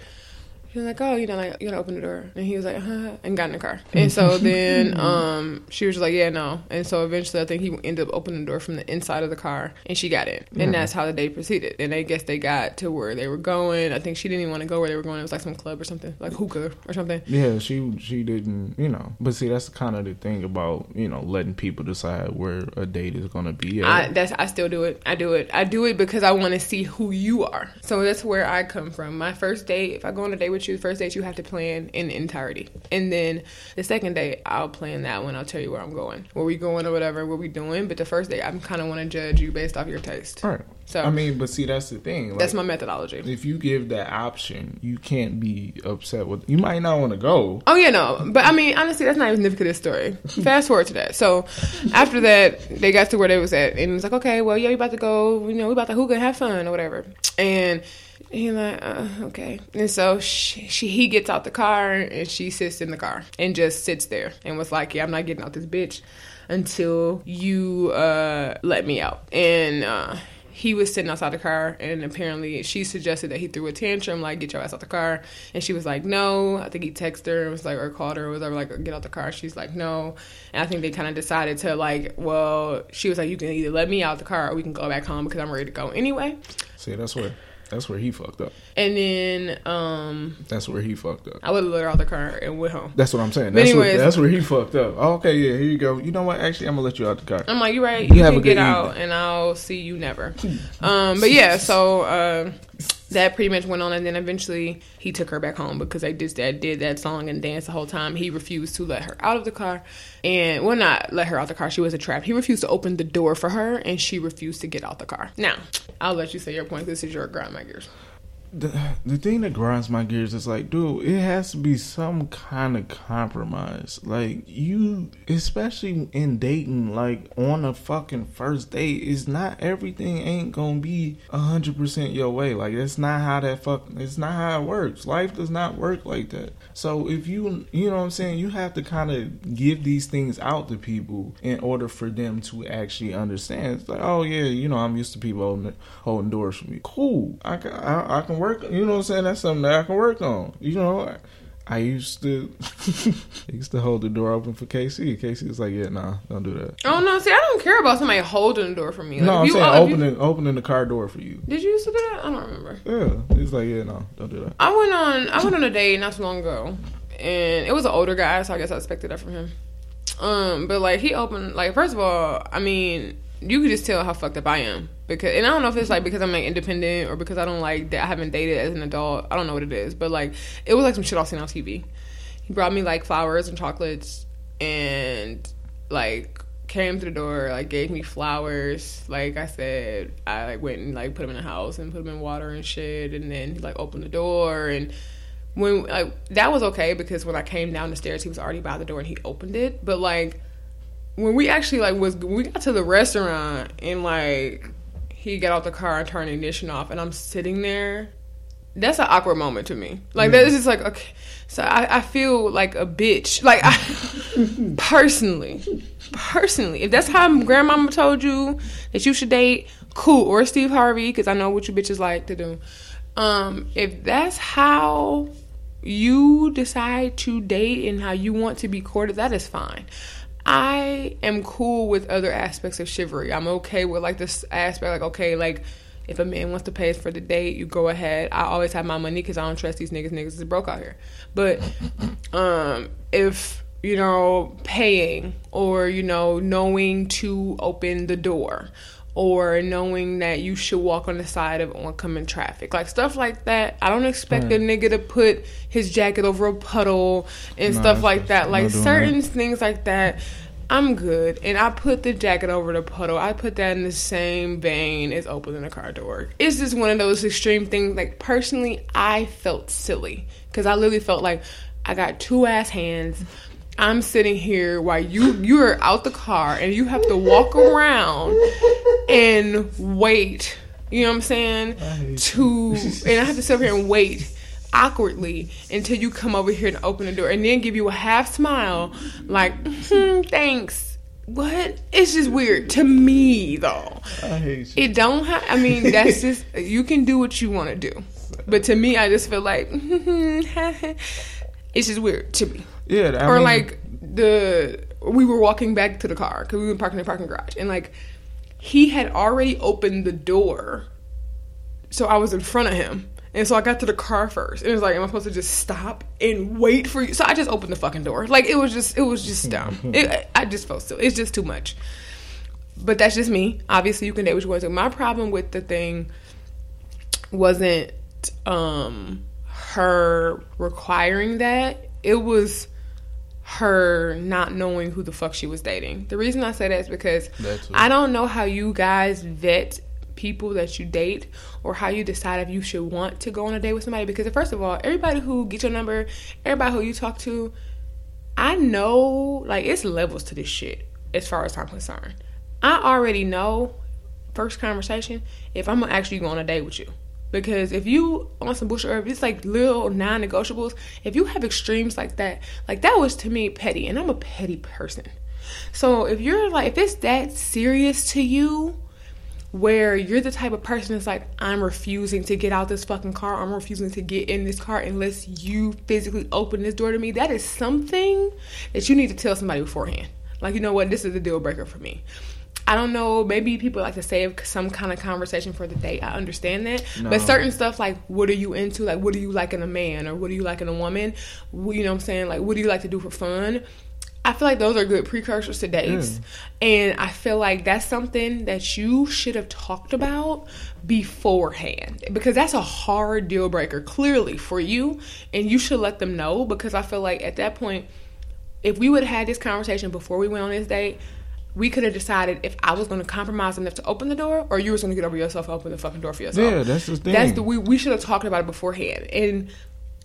He was like, "Oh, you know, like you gotta open the door," and he was like, "Huh," and got in the car. And so then, um, she was like, "Yeah, no." And so eventually, I think he ended up opening the door from the inside of the car, and she got in, Yeah. and that's how the day proceeded. And I guess they got to where they were going. I think she didn't even want to go where they were going. It was like some club or something, like hookah or something. Yeah, she she didn't, you know. But see, that's kind of the thing about you know letting people decide where a date is gonna be. At. I that's I still do it. I do it. I do it because I want to see who you are. So that's where I come from. My first date, if I go on a date with you, the first date you have to plan in entirety, and then the second date I'll plan that one. I'll tell you where I'm going, where we going or whatever, what we doing. But the first date, I'm kind of want to judge you based off your taste. right. So I mean, but see, that's the thing. Like, that's my methodology. If you give that option, you can't be upset with. You might not want to go. Oh yeah, no, but I mean, honestly, that's not even significant of this story. Fast forward to that. So after that, they got to where they was at, and it was like, okay, well, yeah, we about to go, you know, we about to hookah, have fun or whatever. And he like, uh, okay. And so she, she, he gets out the car, and she sits in the car and just sits there, and was like, yeah, I'm not getting out this bitch until you uh, let me out. And uh, he was sitting outside the car, and apparently she suggested that he threw a tantrum, like get your ass out the car, and she was like, no. I think he texted her, and was like, or called her, or whatever, like get out the car. She's like, no, and I think they kind of decided to like, well, she was like, you can either let me out the car, or we can go back home because I'm ready to go anyway. See, that's where that's where he fucked up. And then um, That's where he fucked up. I would have let her out the car and went home. That's what I'm saying. That's, anyways- where, that's where he fucked up. Oh, okay, yeah, here you go. You know what? Actually, I'm gonna let you out the car. I'm like, you're right. You You, have can a good get out, evening. and I'll see you never. Um, but yeah, so uh, that pretty much went on, and then eventually he took her back home because they just that did that song and danced the whole time. He refused to let her out of the car, and well, not let her out the car. She was a trap. He refused to open the door for her, and she refused to get out the car. Now, I'll let you say your point. This is your grind, my gears. The, the thing that grinds my gears is like, dude, it has to be some kind of compromise. Like you, especially in dating, like on a fucking first date, is not everything ain't gonna be hundred percent your way. Like that's not how that fuck. It's not how it works. Life does not work like that. So if you, you know what I'm saying, you have to kind of give these things out to people in order for them to actually understand. It's like, oh yeah, you know, I'm used to people holding, holding doors for me. Cool. I can, I, I can work. You know what I'm saying? That's something that I can work on. You know, I, used to, I used to hold the door open for KC. KC was like, yeah, nah, don't do that. Oh no, see, I don't care about somebody holding the door for me. Like, no, I'm you- saying oh, if you- opening, opening the car door for you. Did you used to do that? I don't remember. Yeah, he's like, yeah, no, don't do that. I went on I went on a date not too long ago, and it was an older guy, so I guess I expected that from him. Um, but like he opened like first of all, I mean, you could just tell how fucked up I am because, and I don't know if it's like because I'm like independent or because I don't like that I haven't dated as an adult. I don't know what it is, but like it was like some shit I've seen on TV. He brought me like flowers and chocolates and like came to the door, like gave me flowers. Like I said, I like went and like put them in the house and put them in water and shit, and then he like opened the door and when like that was okay because when I came down the stairs, he was already by the door and he opened it. But like when we actually like was we got to the restaurant and like he got out the car and turned the ignition off, and I'm sitting there. That's an awkward moment to me. Like that is just like okay. So I, I feel like a bitch. Like I personally, personally, if that's how grandmama told you that you should date, cool. Or Steve Harvey, because I know what you bitches like to do. Um, if that's how you decide to date and how you want to be courted, that is fine. I am cool with other aspects of chivalry. I'm okay with like this aspect, like okay, like if a man wants to pay for the date, you go ahead. I always have my money because I don't trust these niggas. Niggas is broke out here. But um, if you know paying or you know knowing to open the door or knowing that you should walk on the side of oncoming traffic, like stuff like that. I don't expect a nigga to put his jacket over a puddle and Nah, stuff like that. Like certain that. things like that. I'm good, and I put the jacket over the puddle. I put that in the same vein as opening the car door. It's just one of those extreme things. Like personally, I felt silly because I literally felt like I got two ass hands. I'm sitting here while you you're out the car and you have to walk around and wait. You know what I'm saying? To and I have to sit here and wait awkwardly until you come over here and open the door and then give you a half smile like hmm, thanks what it's just weird to me though I hate you. it don't have i mean that's just you can do what you want to do but to me i just feel like it's just weird to me Yeah, I or mean, like the we were walking back to the car because we were parking in the parking garage and like he had already opened the door so i was in front of him and so i got to the car first and it was like am i supposed to just stop and wait for you? So i just opened the fucking door. Like it was just it was just dumb. It, i just felt so it's just too much. But that's just me. Obviously you can date what you want to. My problem with the thing wasn't um her requiring that. It was her not knowing who the fuck she was dating the reason i say that is because i don't know how you guys vet people that you date or how you decide if you should want to go on a date with somebody because first of all everybody who gets your number everybody who you talk to I know like it's levels to this shit as far as I'm concerned. I already know first conversation if I'm gonna actually go on a date with you. Because if you on some bullshit or if it's like little non negotiables, if you have extremes like that, like that was to me petty and I'm a petty person. So if you're like if it's that serious to you, where you're the type of person that's like, I'm refusing to get out this fucking car. I'm refusing to get in this car unless you physically open this door to me. That is something that you need to tell somebody beforehand. Like, you know what? This is a deal breaker for me. I don't know. Maybe people like to save some kind of conversation for the date. I understand that, No. but certain stuff like what are you into? Like what do you like in a man, or what do you like in a woman? You know what I'm saying? Like what do you like to do for fun? I feel like those are good precursors to dates, and I feel like that's something that you should have talked about beforehand because that's a hard deal breaker clearly for you, and you should let them know because I feel like at that point if we would have had this conversation before we went on this date, we could have decided if I was going to compromise enough to open the door, or you was going to get over yourself and open the fucking door for yourself. Yeah, that's the thing. That's the we we should have talked about it beforehand, and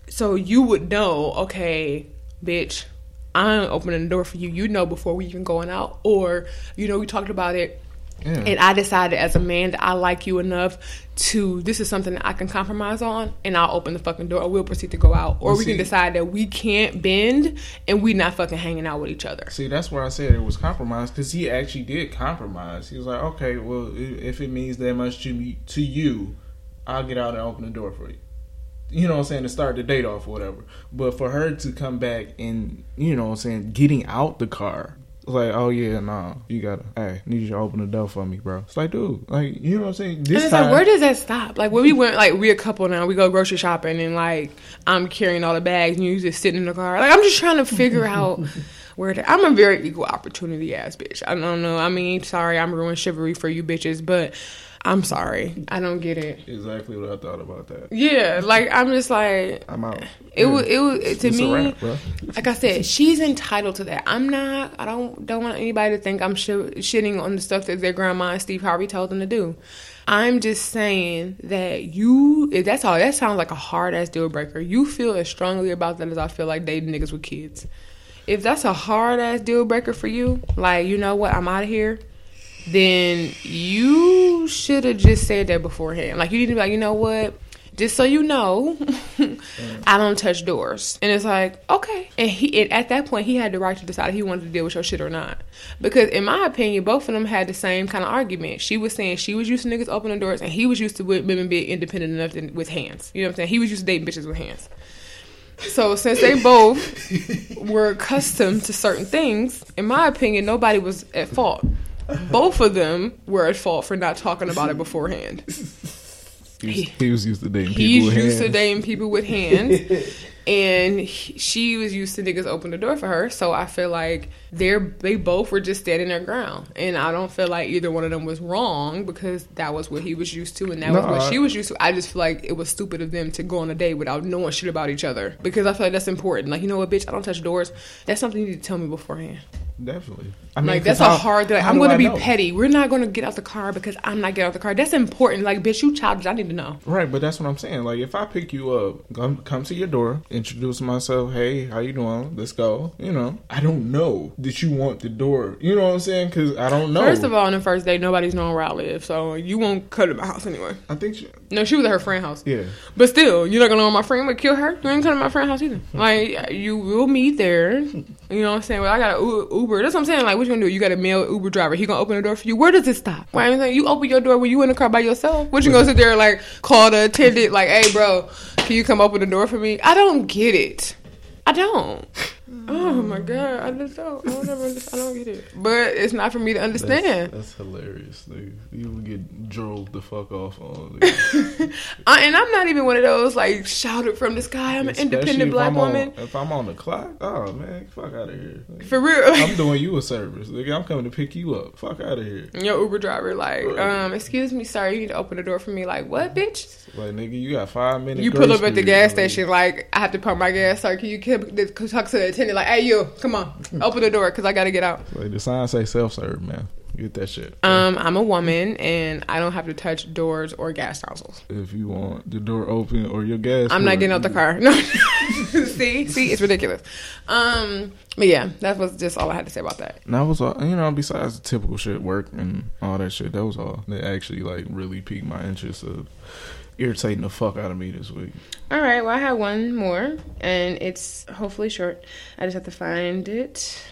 so you would know. Okay, bitch, I'm opening the door for you. You know before we even going out, or you know we talked about it. Yeah. And I decided as a man that I like you enough to this is something that I can compromise on, and I'll open the fucking door, or we'll proceed to go out, or Well, we can decide that we can't bend and we not fucking hanging out with each other. See, that's where I said it was compromise because he actually did compromise. He was like, okay, well, if it means that much to me, to you, I'll get out and open the door for you. You know what I'm saying? To start the date off or whatever. But for her to come back and, you know what I'm saying, getting out the car. It's Like, oh yeah, nah, you gotta, hey, need you to open the door for me, bro. It's like, dude, like, you know what I'm saying? This and it's time, like, where does that stop? Like when we went, like we a couple now, we go grocery shopping, and like I'm carrying all the bags, and you just sitting in the car. Like I'm just trying to figure out where to. I'm a very equal opportunity ass bitch. I don't know. I mean, sorry, I'm ruining chivalry for you bitches, but I'm sorry, I don't get it. exactly what I thought about that. Yeah, like I'm just like I'm out. it was. It was to It's me. wrap, like I said, she's entitled to that. I'm not. I don't don't want anybody to think I'm sh- shitting on the stuff that their grandma and Steve Harvey told them to do. I'm just saying that you. If that's all. That sounds like a hard ass deal breaker. You feel as strongly about that as I feel like dating niggas with kids. If that's a hard ass deal breaker for you, like you know what, I'm out of here. Then you should have just said that beforehand. Like you need to be like, you know what? Just so you know, I don't touch doors. And it's like, okay. And he and at that point he had the right to decide if he wanted to deal with your shit or not. Because in my opinion, both of them had the same kind of argument. She was saying she was used to niggas opening doors and he was used to women being independent enough to, with hands. You know what I'm saying? He was used to dating bitches with hands. So since they both were accustomed to certain things, in my opinion, nobody was at fault. Both of them were at fault for not talking about it beforehand. He was, he was used to dating people He's with used to dating people with hands, and she was used to niggas open the door for her. So I feel like they're they both were just standing their ground, and I don't feel like either one of them was wrong because that was what he was used to, and that was what I- she was used to. I just feel like it was stupid of them to go on a date without knowing shit about each other because I feel like that's important. Like you know what, bitch, I don't touch doors. That's something you need to tell me beforehand. Definitely. I like 'cause that's a how- hard. Like, I'm going to be know? petty. We're not going to get out the car because I'm not getting out the car. That's important. Like bitch, you childish. I need to know. Right, but that's what I'm saying. Like, if I pick you up, come, come to your door, introduce myself, hey, how you doing? Let's go. You know, I don't know that you want the door. You know what I'm saying? Because I don't know. First of all, on the first day, nobody's knowing where I live, so you won't cut to my house anyway. I think, she, No, she was at her friend's house. yeah. But still, you're not gonna know my friend would kill her. You ain't coming to my friend's house either. Like you will meet there. You know what I'm saying? Well, I got an Uber. That's what I'm saying. Like, what you gonna do? You got a male Uber driver. He gonna open the door for you. Where does it stop? Why you open your door when you in the car by yourself. What you gonna sit there like call the attendant? Like, hey, bro, can you come open the door for me? I don't get it. I don't. Oh my god, I just don't. I don't, ever, I don't get it. But it's not for me to understand. That's, that's hilarious. Nigga. You would get drilled the fuck off on. I, and I'm not even one of those like shouted from the sky. I'm an Especially independent black I'm on- woman. if I'm on the clock, oh man, fuck out of here. For real. I'm doing you a service. Nigga, I'm coming to pick you up. Fuck out of here. Your Uber driver, like, Right. um, excuse me, sorry, you need to open the door for me. Like, what, bitch? Like nigga, you got five minutes. You pull up at the gas station, like, I have to pump my gas. Sorry, can you keep- talk to the attendant? Like, hey, you, come on, open the door because I gotta get out. Like the sign say self serve, man. Get that shit. Um, I'm a woman and I don't have to touch doors or gas nozzles. if you want the door open or your gas. I'm not getting out the car. No, see, see, it's ridiculous. Um, but yeah, that was just all I had to say about that. And that was all. You know, besides the typical shit, work and all that shit. That was all. That actually like really piqued my interest of irritating the fuck out of me this week. All right, well, I have one more, and it's hopefully short. I just have to find it.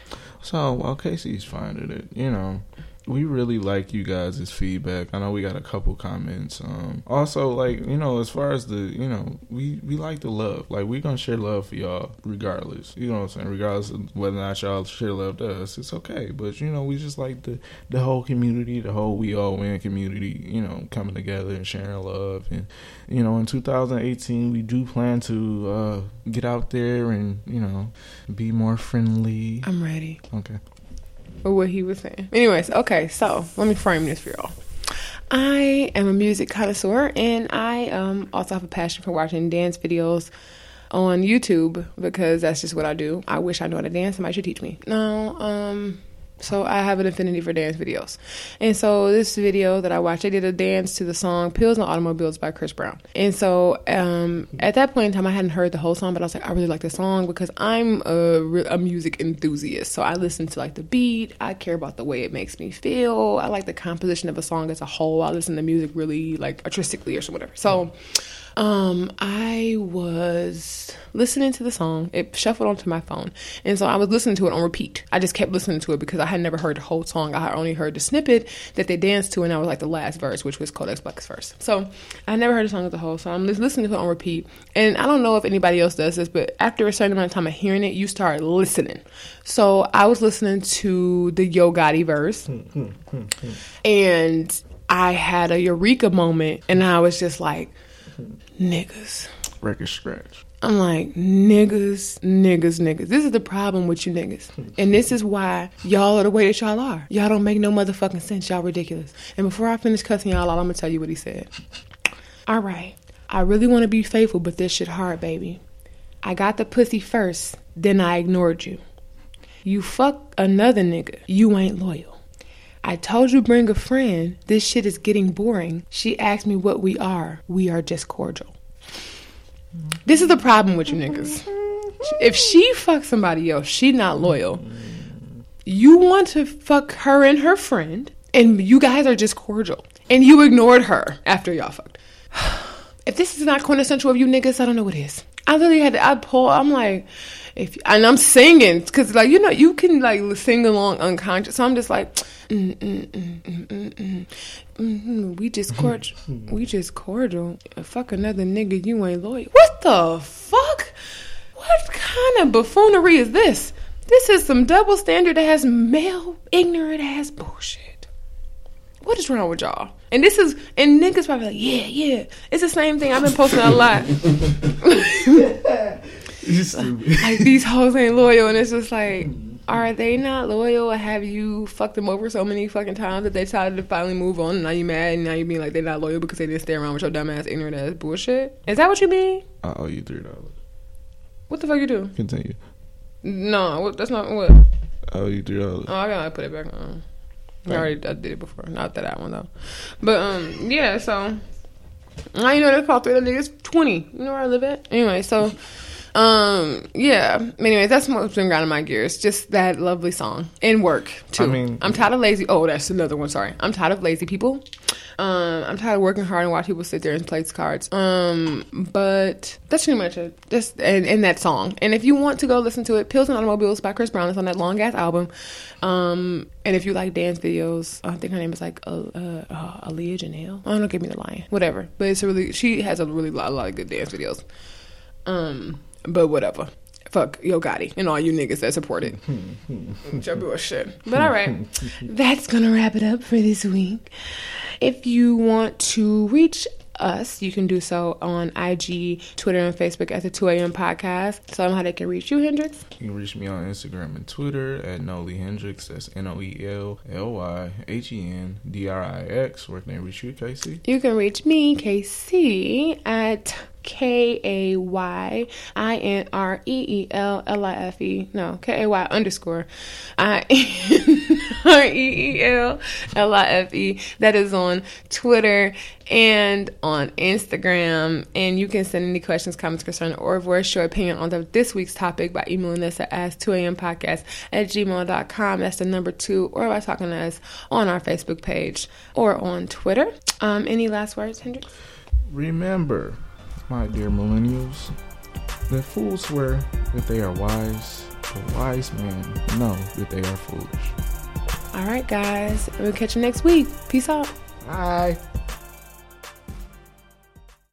So while Casey's finding it, you know, we really like you guys' feedback. I know we got a couple comments. Um, also, like you know, as far as the you know, we we like the love. Like we gonna share love for y'all regardless. You know what I'm saying? Regardless of whether or not y'all share love to us, it's okay. But you know, we just like the the whole community, the whole we all win community. You know, coming together and sharing love. And you know, in 2018, we do plan to uh, get out there and you know be more friendly. I'm ready. Okay. Or what he was saying. Anyways, okay, so let me frame this for y'all. I am a music connoisseur and I um, also have a passion for watching dance videos on YouTube because that's just what I do. I wish I knew how to dance. Somebody should teach me. No, um, so I have an affinity for dance videos. And so this video that I watched, I did a dance to the song Pills and Automobiles by Chris Brown. And so um, at that point in time, I hadn't heard the whole song, but I was like, I really like this song because I'm a, a music enthusiast. So I listen to like the beat. I care about the way it makes me feel. I like the composition of a song as a whole. I listen to music really like artistically or whatever. So um, I was listening to the song. It shuffled onto my phone, and so I was listening to it on repeat. I just kept listening to it because I had never heard the whole song. I had only heard the snippet that they danced to, and I was like the last verse, which was Kodak's Black's verse. So I never heard the song as a whole. So I'm just listening to it on repeat, and I don't know if anybody else does this, but after a certain amount of time of hearing it, you start listening. So I was listening to the Yo Gotti verse, hmm, hmm, hmm, and I had a eureka moment, and I was just like, niggas. Record scratch. I'm like, niggas, niggas, niggas. This is the problem with you niggas. And this is why y'all are the way that y'all are. Y'all don't make no motherfucking sense. Y'all ridiculous. And before I finish cussing y'all out, I'm gonna tell you what he said. All right. I really want to be faithful, but this shit hard, baby. I got the pussy first, then I ignored you. You fuck another nigga, you ain't loyal. I told you bring a friend. This shit is getting boring. She asked me what we are. We are just cordial. This is the problem with you niggas. If she fucks somebody else, she not loyal. You want to fuck her and her friend, and you guys are just cordial. And you ignored her after y'all fucked. If this is not quintessential of you niggas, I don't know what is. I literally had to, I pull, I'm like, if, and I'm singing, cause like, you know, you can like sing along unconscious. So I'm just like, mm, mm, mm, mm, mm, mm, mm, we just cordial, we just cordial. Fuck another nigga, you ain't loyal. What the fuck? What kind of buffoonery is this? This is some double standard ass male ignorant ass bullshit. What is wrong with y'all? And this is and niggas probably like, yeah, yeah. It's the same thing. I've been posting a lot. You stupid. like these hoes ain't loyal, and it's just like, are they not loyal? Or have you fucked them over so many fucking times that they decided to finally move on? And now you mad, and now you being like they're not loyal because they didn't stay around with your dumb ass, ignorant ass bullshit. Is that what you mean? I owe you three dollars. What the fuck you do? Continue. No, that's not what. I owe you three dollars. Oh, I gotta put it back on. I already I did it before. Not that that one though. But um yeah, so now you know they call three of niggas twenty. You know where I live at? Anyway, so um yeah. Anyways, that's what's been grinding my gears. Just that lovely song. And work too. I mean- I'm tired of lazy oh, that's another one, sorry. I'm tired of lazy people. Um, I'm tired of working hard and watch people sit there and play cards. Um, but that's pretty much it. Just and, and that song. And if you want to go listen to it, Pills and Automobiles by Chris Brown is on that long ass album. Um, and if you like dance videos, I think her name is like uh, uh, uh, Aliya Janell. Oh, don't give me the lion. Whatever. But it's a really she has a really lot, a lot of good dance videos. Um, but whatever. Fuck Yo Gotti and all you niggas that support it. Your bullshit. But all right, that's gonna wrap it up for this week. If you want to reach us, you can do so on IG, Twitter, and Facebook at the 2 a.m. podcast. Tell them how they can reach you, Hendrix. You can reach me on Instagram and Twitter at Noelly Hendrix. That's N O E L L Y H E N D R I X. Where can they reach you, Casey? You can reach me, KC, at K A Y I N R E E L L I F E. No, K A Y underscore I N R E E L L I F E. That is on Twitter and on Instagram. And you can send any questions, comments, concern, or voice your opinion on the, this week's topic by emailing us at ask2ampodcast at gmail.com. That's the number two, or by talking to us on our Facebook page or on Twitter. Um, any last words, Hendrix? Remember, my dear millennials, that fools swear that they are wise, but wise men know that they are foolish. All right, guys. We'll catch you next week. Peace out. Bye.